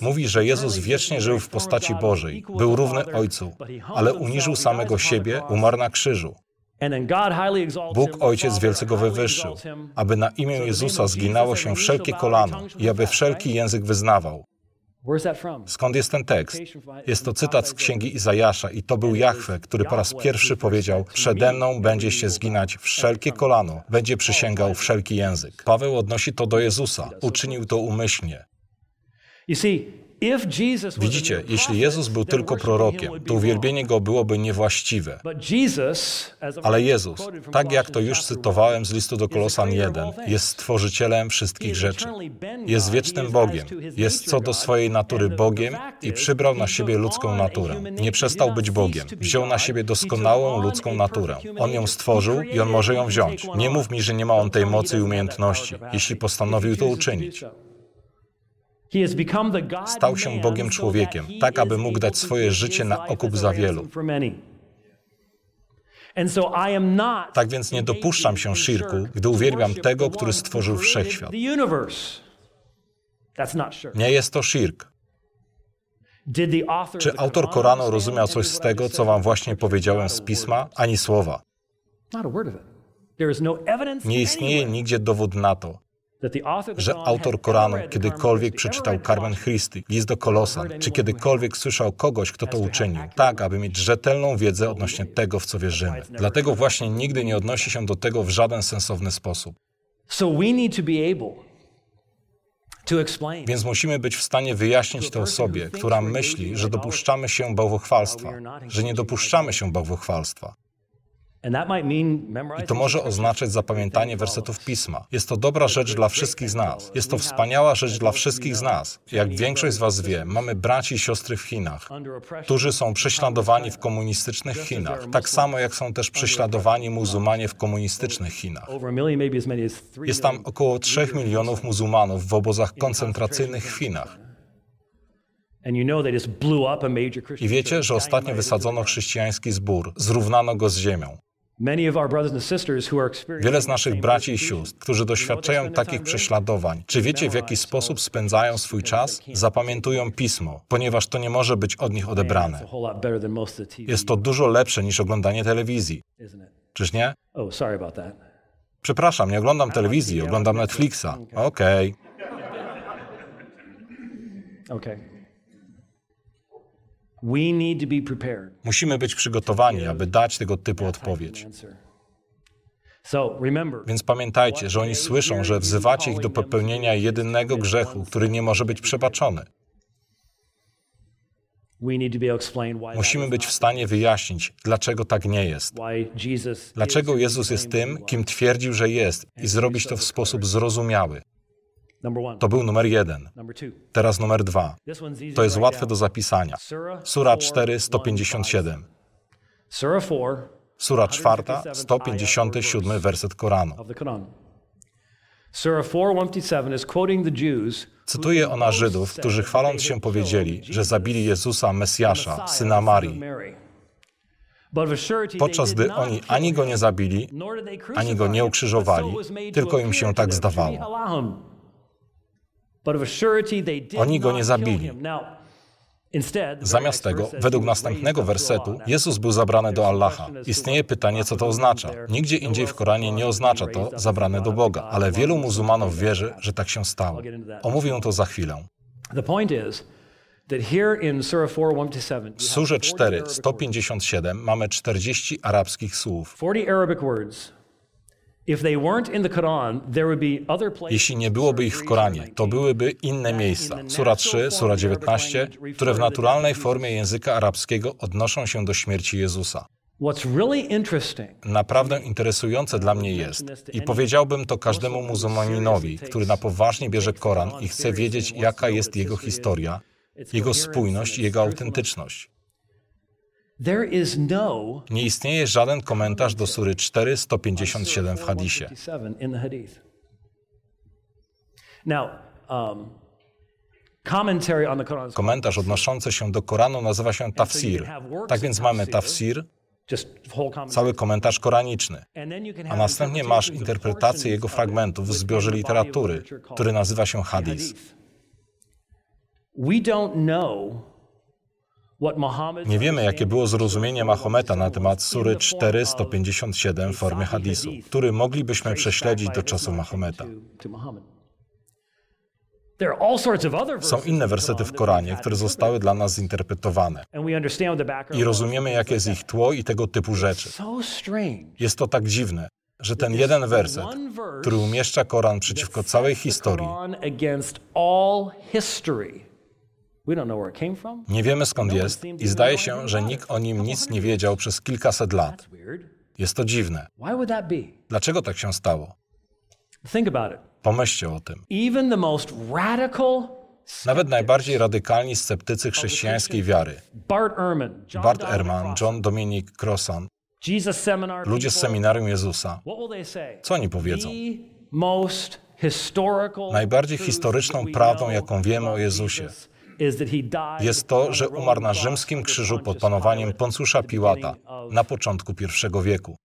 mówi, że Jezus wiecznie żył w postaci Bożej, był równy Ojcu, ale uniżył samego siebie, umarł na krzyżu. Bóg Ojciec wielce go wywyższył, aby na imię Jezusa zginało się wszelkie kolano i aby wszelki język wyznawał. Skąd jest ten tekst? Jest to cytat z księgi Izajasza i to był Jahwe, który po raz pierwszy powiedział: Przede mną będzie się zginać wszelkie kolano, będzie przysięgał wszelki język. Paweł odnosi to do Jezusa, uczynił to umyślnie. Widzicie, jeśli Jezus był tylko prorokiem, to uwielbienie Go byłoby niewłaściwe. Ale Jezus, tak jak to już cytowałem z listu do Kolosan 1, jest stworzycielem wszystkich rzeczy. Jest wiecznym Bogiem. Jest co do swojej natury Bogiem i przybrał na siebie ludzką naturę. Nie przestał być Bogiem. Wziął na siebie doskonałą ludzką naturę. On ją stworzył i On może ją wziąć. Nie mów mi, że nie ma On tej mocy i umiejętności, jeśli postanowił to uczynić. Stał się Bogiem człowiekiem, tak aby mógł dać swoje życie na okup za wielu. Tak więc nie dopuszczam się szirku, gdy uwielbiam tego, który stworzył wszechświat. Nie jest to szirk. Czy autor Koranu rozumiał coś z tego, co wam właśnie powiedziałem z pisma? Ani słowa. No nie istnieje nigdzie dowód na to, że autor Koranu kiedykolwiek przeczytał Carmen Christi, list do Kolosan, czy kiedykolwiek słyszał kogoś, kto to uczynił, tak, aby mieć rzetelną wiedzę odnośnie tego, w co wierzymy. Dlatego właśnie nigdy nie odnosi się do tego w żaden sensowny sposób. Więc musimy być w stanie wyjaśnić to osobie, która myśli, że dopuszczamy się bałwochwalstwa, że nie dopuszczamy się bałwochwalstwa. I to może oznaczać zapamiętanie wersetów pisma. Jest to dobra rzecz dla wszystkich z nas. Jest to wspaniała rzecz dla wszystkich z nas. Jak większość z Was wie, mamy braci i siostry w Chinach, którzy są prześladowani w komunistycznych Chinach, tak samo jak są też prześladowani muzułmanie w komunistycznych Chinach. Jest tam około 3 milionów muzułmanów w obozach koncentracyjnych w Chinach. I wiecie, że ostatnio wysadzono chrześcijański zbór, zrównano go z ziemią. Wiele z naszych braci i sióstr, którzy doświadczają takich prześladowań, czy wiecie w jaki sposób spędzają swój czas? Zapamiętują pismo, ponieważ to nie może być od nich odebrane. Jest to dużo lepsze niż oglądanie telewizji. Czyż nie? Oh, Przepraszam, nie oglądam telewizji, oglądam Netflixa. Okej. Okay. Musimy być przygotowani, aby dać tego typu odpowiedź. Więc pamiętajcie, że oni słyszą, że wzywacie ich do popełnienia jedynego grzechu, który nie może być przebaczony. Musimy być w stanie wyjaśnić, dlaczego tak nie jest. Dlaczego Jezus jest tym, kim twierdził, że jest, i zrobić to w sposób zrozumiały. To był numer jeden. Teraz numer dwa. To jest łatwe do zapisania. Sura 4, 157. Sura 4, 157 werset Koranu. Cytuje ona Żydów, którzy chwaląc się powiedzieli, że zabili Jezusa, Mesjasza, syna Marii. Podczas gdy oni ani go nie zabili, ani go nie ukrzyżowali, tylko im się tak zdawało. Oni go nie zabili. Zamiast tego, według następnego wersetu, Jezus był zabrany do Allaha. Istnieje pytanie, co to oznacza. Nigdzie indziej w Koranie nie oznacza to zabrane do Boga, ale wielu muzułmanów wierzy, że tak się stało. Omówię to za chwilę. W surze 4, 157 mamy 40 arabskich słów. Jeśli nie byłoby ich w Koranie, to byłyby inne miejsca. Sura 3, Sura 19, które w naturalnej formie języka arabskiego odnoszą się do śmierci Jezusa. Naprawdę interesujące dla mnie jest, i powiedziałbym to każdemu muzułmaninowi, który na poważnie bierze Koran i chce wiedzieć, jaka jest jego historia, jego spójność i jego autentyczność. No Nie istnieje żaden komentarz do Sury 4, 157 w hadisie. Um, komentarz odnoszący się do Koranu nazywa się tafsir. Tak więc mamy tafsir, cały komentarz koraniczny, a następnie masz interpretację jego fragmentów w zbiorze literatury, który nazywa się hadis. Nie wiemy, jakie było zrozumienie Mahometa na temat Sury 457 w formie hadisu, który moglibyśmy prześledzić do czasu Mahometa. Są inne wersety w Koranie, które zostały dla nas zinterpretowane. I rozumiemy, jakie jest ich tło i tego typu rzeczy. Jest to tak dziwne, że ten jeden werset, który umieszcza Koran przeciwko całej historii, nie wiemy skąd jest i zdaje się, że nikt o nim nic nie wiedział przez kilkaset lat. Jest to dziwne. Dlaczego tak się stało? Pomyślcie o tym. Nawet najbardziej radykalni sceptycy chrześcijańskiej wiary, Bart Ehrman, John Dominic Crossan, ludzie z seminarium Jezusa, co oni powiedzą? Najbardziej historyczną prawdą, jaką wiemy o Jezusie, jest to, że umarł na rzymskim krzyżu pod panowaniem Poncusza Piłata na początku I wieku.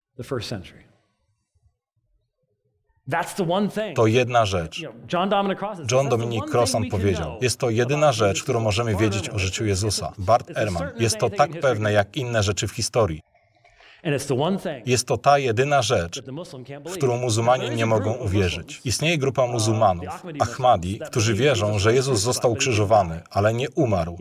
To jedna rzecz. John Dominic Crossan powiedział, jest to jedyna rzecz, którą możemy wiedzieć o życiu Jezusa. Bart Ehrman, jest to tak pewne jak inne rzeczy w historii. Jest to ta jedyna rzecz, w którą muzułmanie nie mogą uwierzyć. Istnieje grupa uh, muzułmanów, Ahmadi, którzy wierzą, że Jezus został ukrzyżowany, ale nie umarł.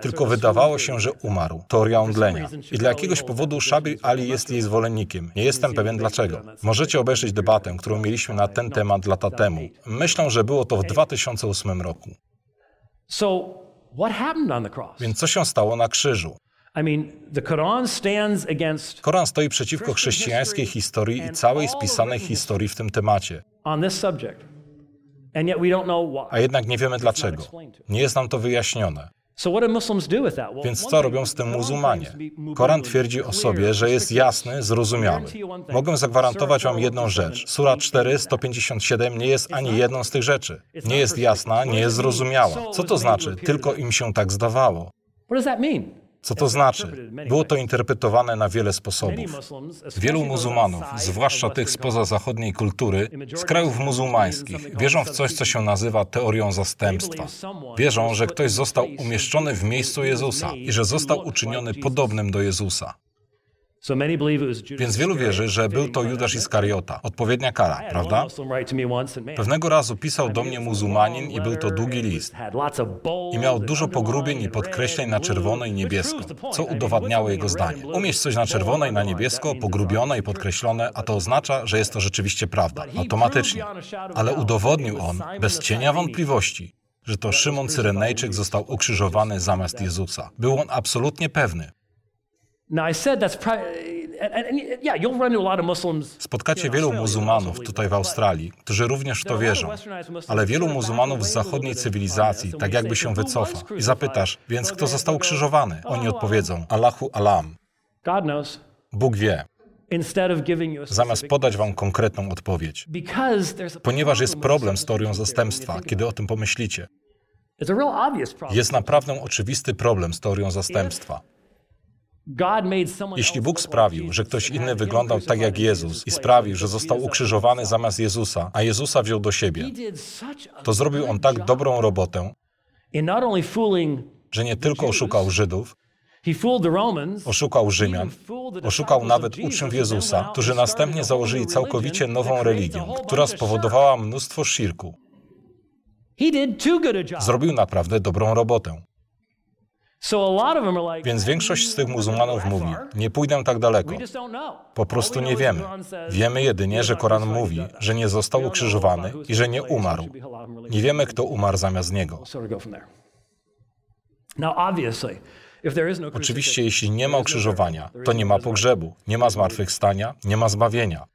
Tylko wydawało się, że umarł. Teoria omdlenia. I dla jakiegoś powodu Szabir Ali jest jej zwolennikiem. Nie jestem pewien dlaczego. Możecie obejrzeć debatę, którą mieliśmy na ten temat lata temu. Myślę, że było to w 2008 roku. Więc co się stało na krzyżu? Koran stoi przeciwko chrześcijańskiej historii i całej spisanej historii w tym temacie. A jednak nie wiemy dlaczego. Nie jest nam to wyjaśnione. Więc co robią z tym muzułmanie? Koran twierdzi o sobie, że jest jasny, zrozumiały. Mogę zagwarantować Wam jedną rzecz. Sura 4, 157 nie jest ani jedną z tych rzeczy. Nie jest jasna, nie jest zrozumiała. Co to znaczy? Tylko im się tak zdawało. Co to znaczy? Było to interpretowane na wiele sposobów. Wielu muzułmanów, zwłaszcza tych spoza zachodniej kultury, z krajów muzułmańskich, wierzą w coś, co się nazywa teorią zastępstwa. Wierzą, że ktoś został umieszczony w miejscu Jezusa i że został uczyniony podobnym do Jezusa. Więc wielu wierzy, że był to Judasz Iskariota, odpowiednia kara, prawda? Pewnego razu pisał do mnie muzułmanin i był to długi list. I miał dużo pogrubień i podkreśleń na czerwono i niebiesko, co udowadniało jego zdanie. Umieść coś na czerwono i na niebiesko, pogrubione i podkreślone, a to oznacza, że jest to rzeczywiście prawda, automatycznie. Ale udowodnił on, bez cienia wątpliwości, że to Szymon Cyrenejczyk został ukrzyżowany zamiast Jezusa. Był on absolutnie pewny. Spotkacie wielu muzułmanów tutaj w Australii, którzy również w to wierzą, ale wielu muzułmanów z zachodniej cywilizacji tak jakby się wycofa i zapytasz, więc kto został krzyżowany? Oni odpowiedzą, Allahu Alam. Bóg wie. Zamiast podać wam konkretną odpowiedź. Ponieważ jest problem z teorią zastępstwa, kiedy o tym pomyślicie. Jest naprawdę oczywisty problem z teorią zastępstwa. Jeśli Bóg sprawił, że ktoś inny wyglądał tak jak Jezus i sprawił, że został ukrzyżowany zamiast Jezusa, a Jezusa wziął do siebie, to zrobił on tak dobrą robotę, że nie tylko oszukał Żydów, oszukał Rzymian, oszukał nawet uczniów Jezusa, którzy następnie założyli całkowicie nową religię, która spowodowała mnóstwo szirku. Zrobił naprawdę dobrą robotę. Więc większość z tych muzułmanów mówi, nie pójdę tak daleko. Po prostu nie wiemy. Wiemy jedynie, że Koran mówi, że nie został ukrzyżowany i że nie umarł. Nie wiemy, kto umarł zamiast niego. No Oczywiście, jeśli nie ma ukrzyżowania, to nie ma pogrzebu, nie ma zmartwychwstania, nie ma zbawienia.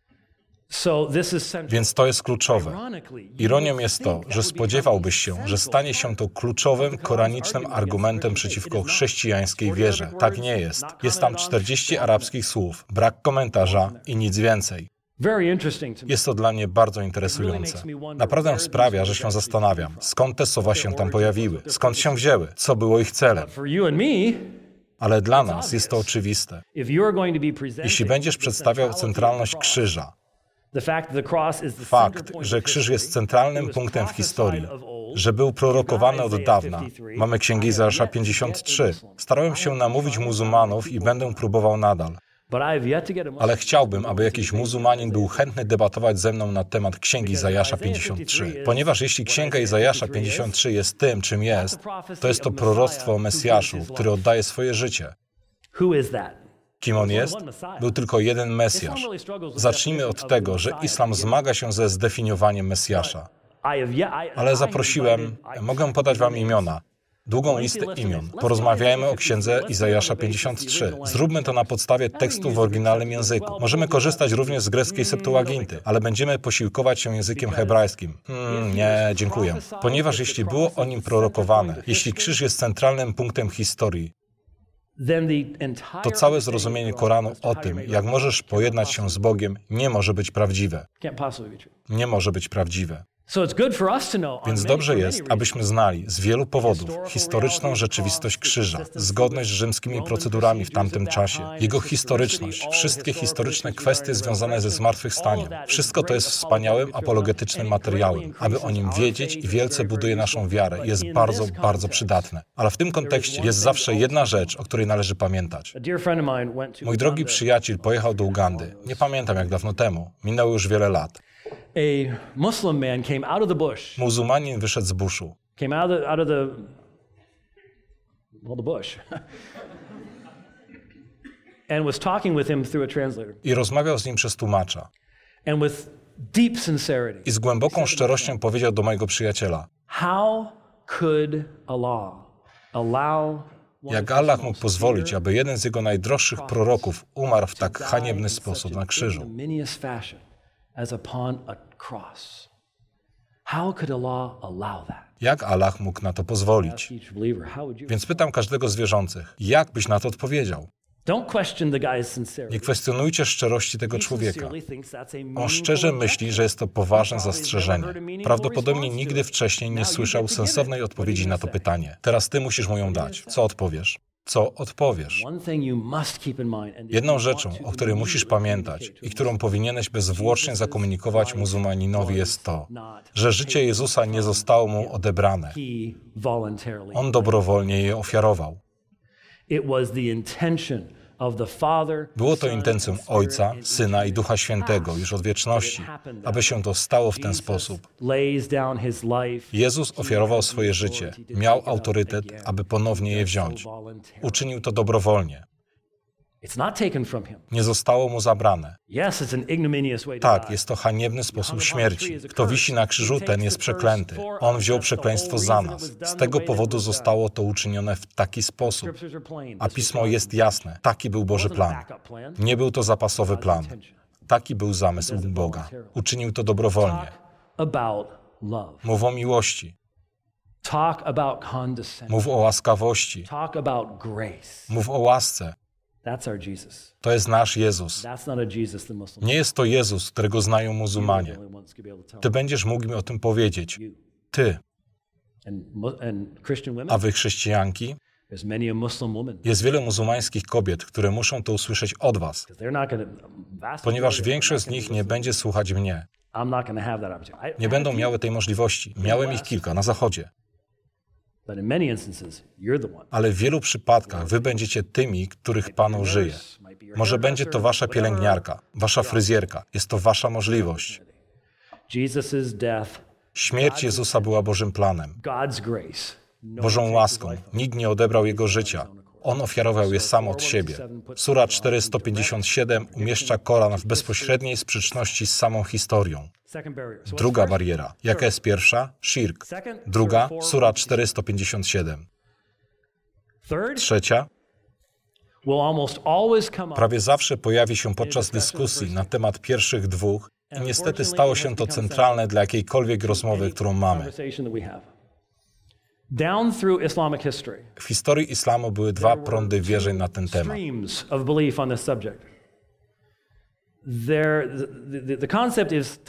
Więc to jest kluczowe. Ironią jest to, że spodziewałbyś się, że stanie się to kluczowym koranicznym argumentem przeciwko chrześcijańskiej wierze. Tak nie jest. Jest tam 40 arabskich słów, brak komentarza i nic więcej. Jest to dla mnie bardzo interesujące. Naprawdę sprawia, że się zastanawiam, skąd te słowa się tam pojawiły, skąd się wzięły, co było ich celem. Ale dla nas jest to oczywiste. Jeśli będziesz przedstawiał centralność krzyża, Fakt, że krzyż jest centralnym punktem w historii, że był prorokowany od dawna. Mamy Księgi Izajasza 53. Starałem się namówić muzułmanów i będę próbował nadal. Ale chciałbym, aby jakiś muzułmanin był chętny debatować ze mną na temat Księgi Izajasza 53. Ponieważ jeśli Księga Izajasza 53 jest tym, czym jest, to jest to proroctwo o Mesjaszu, który oddaje swoje życie. Kim on jest? Był tylko jeden Mesjasz. Zacznijmy od tego, że islam zmaga się ze zdefiniowaniem Mesjasza. Ale zaprosiłem, mogę podać wam imiona, długą listę imion. Porozmawiajmy o księdze Izajasza 53. Zróbmy to na podstawie tekstu w oryginalnym języku. Możemy korzystać również z greckiej Septuaginty, ale będziemy posiłkować się językiem hebrajskim. Hmm, nie, dziękuję. Ponieważ jeśli było o nim prorokowane, jeśli krzyż jest centralnym punktem historii, to całe zrozumienie Koranu o tym, jak możesz pojednać się z Bogiem, nie może być prawdziwe. Nie może być prawdziwe. Więc dobrze jest, abyśmy znali z wielu powodów historyczną rzeczywistość krzyża, zgodność z rzymskimi procedurami w tamtym czasie, jego historyczność, wszystkie historyczne kwestie związane ze zmartwychwstaniem. Wszystko to jest wspaniałym apologetycznym materiałem. Aby o nim wiedzieć i wielce buduje naszą wiarę, jest bardzo, bardzo przydatne. Ale w tym kontekście jest zawsze jedna rzecz, o której należy pamiętać. Mój drogi przyjaciel pojechał do Ugandy. Nie pamiętam jak dawno temu. Minęło już wiele lat. A Muslim man came out of the bush. Muzułmanin wyszedł z buszu. Came out of the, out of the well, the bush. [LAUGHS] and was talking with him through a translator. I rozmawiał z nim przez tłumacza. And with deep sincerity. I z głęboką szczerością powiedział do mojego przyjaciela. How could Allah allow jak Allah mógł pozwolić, aby jeden z jego najdroższych proroków umarł w tak haniebny sposób na krzyżu? As upon a cross. How could Allah allow that? Jak Allah mógł na to pozwolić? Więc pytam każdego z wierzących, jak byś na to odpowiedział? Nie kwestionujcie szczerości tego człowieka. On szczerze myśli, że jest to poważne zastrzeżenie. Prawdopodobnie nigdy wcześniej nie słyszał sensownej odpowiedzi na to pytanie. Teraz ty musisz mu ją dać. Co odpowiesz? Co odpowiesz. Jedną rzeczą, o której musisz pamiętać i którą powinieneś bezwłocznie zakomunikować muzułmaninowi jest to, że życie Jezusa nie zostało mu odebrane. On dobrowolnie je ofiarował. Było to intencją Ojca, Syna i Ducha Świętego już od wieczności, aby się to stało w ten sposób. Jezus ofiarował swoje życie, miał autorytet, aby ponownie je wziąć. Uczynił to dobrowolnie. Nie zostało mu zabrane. Tak, jest to haniebny sposób śmierci. Kto wisi na krzyżu, ten jest przeklęty. On wziął przekleństwo za nas. Z tego powodu zostało to uczynione w taki sposób. A pismo jest jasne. Taki był Boży plan. Nie był to zapasowy plan. Taki był zamysł Boga. Uczynił to dobrowolnie. Mów o miłości. Mów o łaskawości. Mów o łasce. To jest nasz Jezus. Nie jest to Jezus, którego znają muzułmanie. Ty będziesz mógł mi o tym powiedzieć. Ty. A wy chrześcijanki? Jest wiele muzułmańskich kobiet, które muszą to usłyszeć od was, ponieważ większość z nich nie będzie słuchać mnie. Nie będą miały tej możliwości. Miałem ich kilka na zachodzie. Ale w wielu przypadkach wy będziecie tymi, których Pan użyje. Może będzie to wasza pielęgniarka, wasza fryzjerka. Jest to wasza możliwość. Śmierć Jezusa była Bożym planem, Bożą łaską. Nikt nie odebrał Jego życia. On ofiarował je sam od siebie. Sura 457 umieszcza Koran w bezpośredniej sprzeczności z samą historią. Druga bariera. Jaka jest pierwsza? Shirk. Druga, Sura 457. Trzecia. Prawie zawsze pojawi się podczas dyskusji na temat pierwszych dwóch i niestety stało się to centralne dla jakiejkolwiek rozmowy, którą mamy. W historii islamu były dwa prądy wierzeń na ten temat.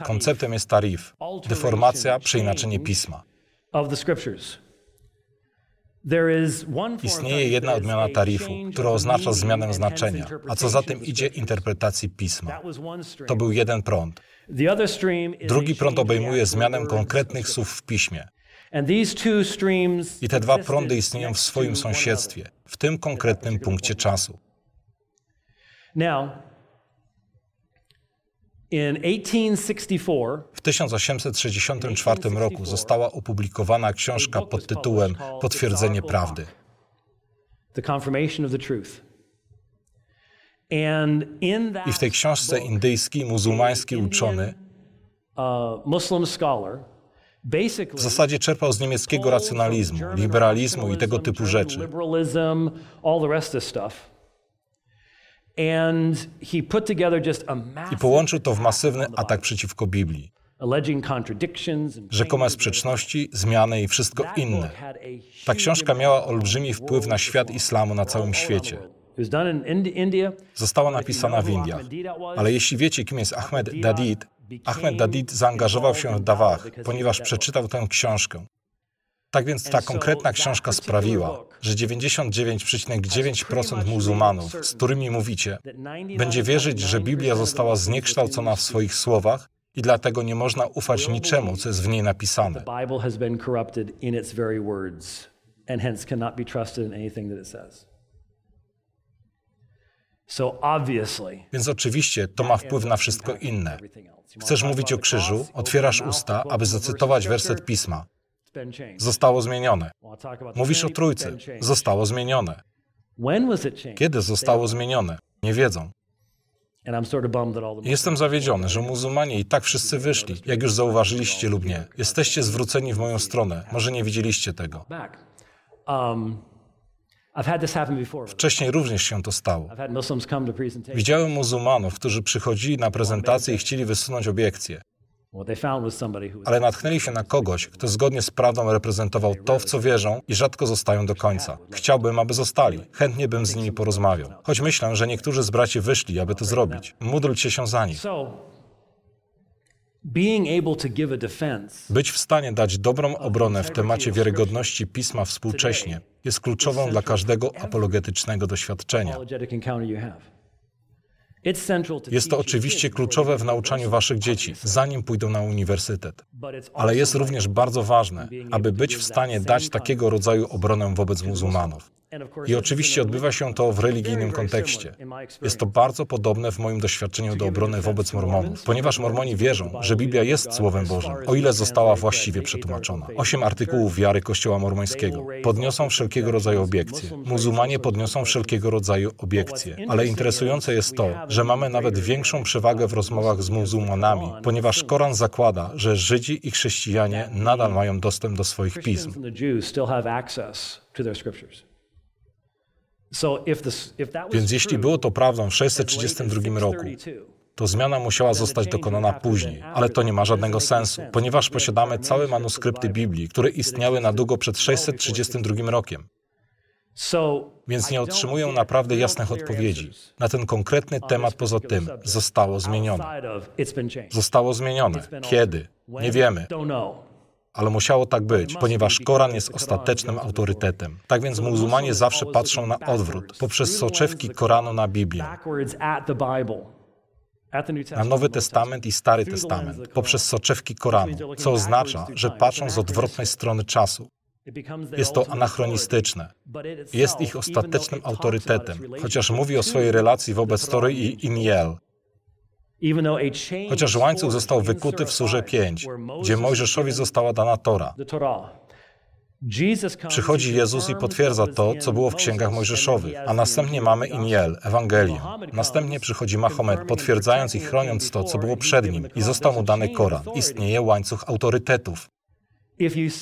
Konceptem jest tarif, deformacja, przeinaczenie pisma. Istnieje jedna odmiana tarifu, która oznacza zmianę znaczenia, a co za tym idzie interpretacji pisma. To był jeden prąd. Drugi prąd obejmuje zmianę konkretnych słów w piśmie. I te dwa prądy istnieją w swoim sąsiedztwie, w tym konkretnym punkcie czasu. W 1864 roku została opublikowana książka pod tytułem Potwierdzenie prawdy. I w tej książce indyjski, muzułmański uczony w zasadzie czerpał z niemieckiego racjonalizmu, liberalizmu i tego typu rzeczy. I połączył to w masywny atak przeciwko Biblii. Rzekome sprzeczności, zmiany i wszystko inne. Ta książka miała olbrzymi wpływ na świat islamu na całym świecie. Została napisana w Indiach. Ale jeśli wiecie, kim jest Ahmed Dadid, Ahmed Dadid zaangażował się w Dawach, ponieważ przeczytał tę książkę. Tak więc ta konkretna książka sprawiła, że 99,9% muzułmanów, z którymi mówicie, będzie wierzyć, że Biblia została zniekształcona w swoich słowach i dlatego nie można ufać niczemu, co jest w niej napisane. Więc oczywiście to ma wpływ na wszystko inne. Chcesz mówić o krzyżu, otwierasz usta, aby zacytować werset pisma. Zostało zmienione. Mówisz o Trójcy. Zostało zmienione. Kiedy zostało zmienione? Nie wiedzą. Jestem zawiedziony, że muzułmanie i tak wszyscy wyszli, jak już zauważyliście lub nie. Jesteście zwróceni w moją stronę. Może nie widzieliście tego. Wcześniej również się to stało. Widziałem muzułmanów, którzy przychodzili na prezentację i chcieli wysunąć obiekcje. Ale natknęli się na kogoś, kto zgodnie z prawdą reprezentował to, w co wierzą i rzadko zostają do końca. Chciałbym, aby zostali. Chętnie bym z nimi porozmawiał. Choć myślę, że niektórzy z braci wyszli, aby to zrobić. Módlcie się za nich. Być w stanie dać dobrą obronę w temacie wiarygodności pisma współcześnie jest kluczową dla każdego apologetycznego doświadczenia. Jest to oczywiście kluczowe w nauczaniu waszych dzieci, zanim pójdą na uniwersytet. Ale jest również bardzo ważne, aby być w stanie dać takiego rodzaju obronę wobec muzułmanów. I oczywiście odbywa się to w religijnym kontekście. Jest to bardzo podobne w moim doświadczeniu do obrony wobec Mormonów, ponieważ Mormoni wierzą, że Biblia jest Słowem Bożym, o ile została właściwie przetłumaczona. Osiem artykułów wiary Kościoła Mormońskiego podniosą wszelkiego rodzaju obiekcje. Muzułmanie podniosą wszelkiego rodzaju obiekcje. Ale interesujące jest to, że mamy nawet większą przewagę w rozmowach z muzułmanami, ponieważ Koran zakłada, że Żydzi i chrześcijanie nadal mają dostęp do swoich pism. Więc jeśli było to prawdą w 632 roku, to zmiana musiała zostać dokonana później, ale to nie ma żadnego sensu, ponieważ posiadamy całe manuskrypty Biblii, które istniały na długo przed 632 rokiem. Więc nie otrzymuję naprawdę jasnych odpowiedzi na ten konkretny temat poza tym, zostało zmienione. Zostało zmienione. Kiedy? Nie wiemy ale musiało tak być, ponieważ Koran jest ostatecznym autorytetem. Tak więc muzułmanie zawsze patrzą na odwrót, poprzez soczewki Koranu na Biblię. Na Nowy Testament i Stary Testament, poprzez soczewki Koranu, co oznacza, że patrzą z odwrotnej strony czasu. Jest to anachronistyczne. Jest ich ostatecznym autorytetem, chociaż mówi o swojej relacji wobec Tory i Iniel. Chociaż łańcuch został wykuty w Surze 5, gdzie Mojżeszowi została dana Tora. Przychodzi Jezus i potwierdza to, co było w księgach mojżeszowych, a następnie mamy Iniel, Ewangelię. Następnie przychodzi Mahomet, potwierdzając i chroniąc to, co było przed nim i został mu dany Koran. Istnieje łańcuch autorytetów.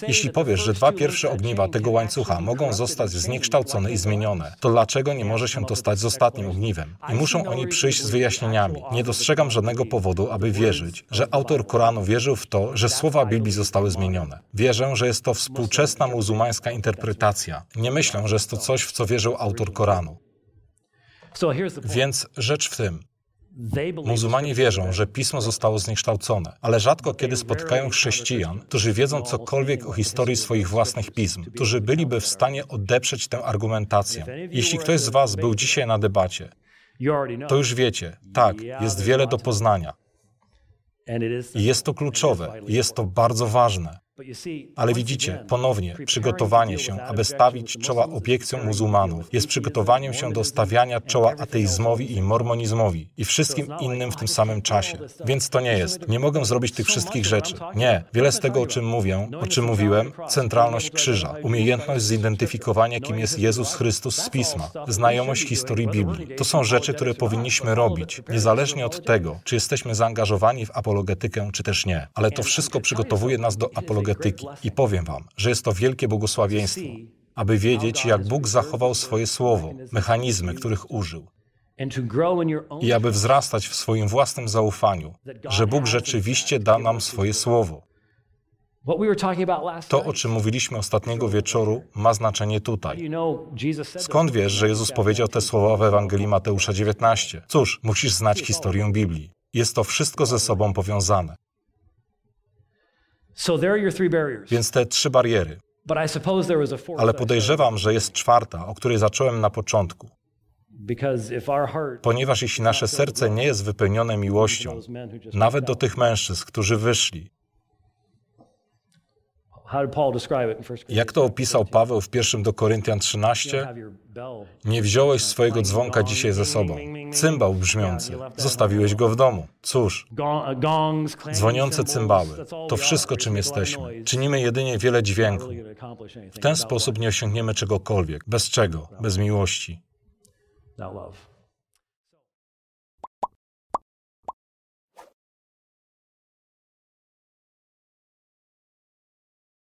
Jeśli powiesz, że dwa pierwsze ogniwa tego łańcucha mogą zostać zniekształcone i zmienione, to dlaczego nie może się to stać z ostatnim ogniwem? I muszą oni przyjść z wyjaśnieniami. Nie dostrzegam żadnego powodu, aby wierzyć, że autor Koranu wierzył w to, że słowa Biblii zostały zmienione. Wierzę, że jest to współczesna muzułmańska interpretacja. Nie myślę, że jest to coś, w co wierzył autor Koranu. Więc rzecz w tym, Muzułmanie wierzą, że pismo zostało zniekształcone, ale rzadko kiedy spotykają chrześcijan, którzy wiedzą cokolwiek o historii swoich własnych pism, którzy byliby w stanie odeprzeć tę argumentację. Jeśli ktoś z Was był dzisiaj na debacie, to już wiecie, tak, jest wiele do poznania. I jest to kluczowe, jest to bardzo ważne. Ale widzicie, ponownie, przygotowanie się, aby stawić czoła obiekcjom muzułmanów, jest przygotowaniem się do stawiania czoła ateizmowi i mormonizmowi i wszystkim innym w tym samym czasie. Więc to nie jest. Nie mogę zrobić tych wszystkich rzeczy. Nie. Wiele z tego, o czym mówię, o czym mówiłem, centralność krzyża, umiejętność zidentyfikowania, kim jest Jezus Chrystus z Pisma, znajomość historii Biblii. To są rzeczy, które powinniśmy robić, niezależnie od tego, czy jesteśmy zaangażowani w apologetykę, czy też nie. Ale to wszystko przygotowuje nas do apologetyki apologetyki. I powiem Wam, że jest to wielkie błogosławieństwo, aby wiedzieć, jak Bóg zachował swoje słowo, mechanizmy, których użył. I aby wzrastać w swoim własnym zaufaniu, że Bóg rzeczywiście da nam swoje słowo. To, o czym mówiliśmy ostatniego wieczoru, ma znaczenie tutaj. Skąd wiesz, że Jezus powiedział te słowa w Ewangelii Mateusza 19? Cóż, musisz znać historię Biblii. Jest to wszystko ze sobą powiązane. Więc te trzy bariery. Ale podejrzewam, że jest czwarta, o której zacząłem na początku. Ponieważ jeśli nasze serce nie jest wypełnione miłością, nawet do tych mężczyzn, którzy wyszli, jak to opisał Paweł w 1 do Koryntian 13? Nie wziąłeś swojego dzwonka dzisiaj ze sobą. Cymbał brzmiący. Zostawiłeś go w domu. Cóż, dzwoniące cymbały. To wszystko, czym jesteśmy. Czynimy jedynie wiele dźwięku. W ten sposób nie osiągniemy czegokolwiek. Bez czego? Bez miłości.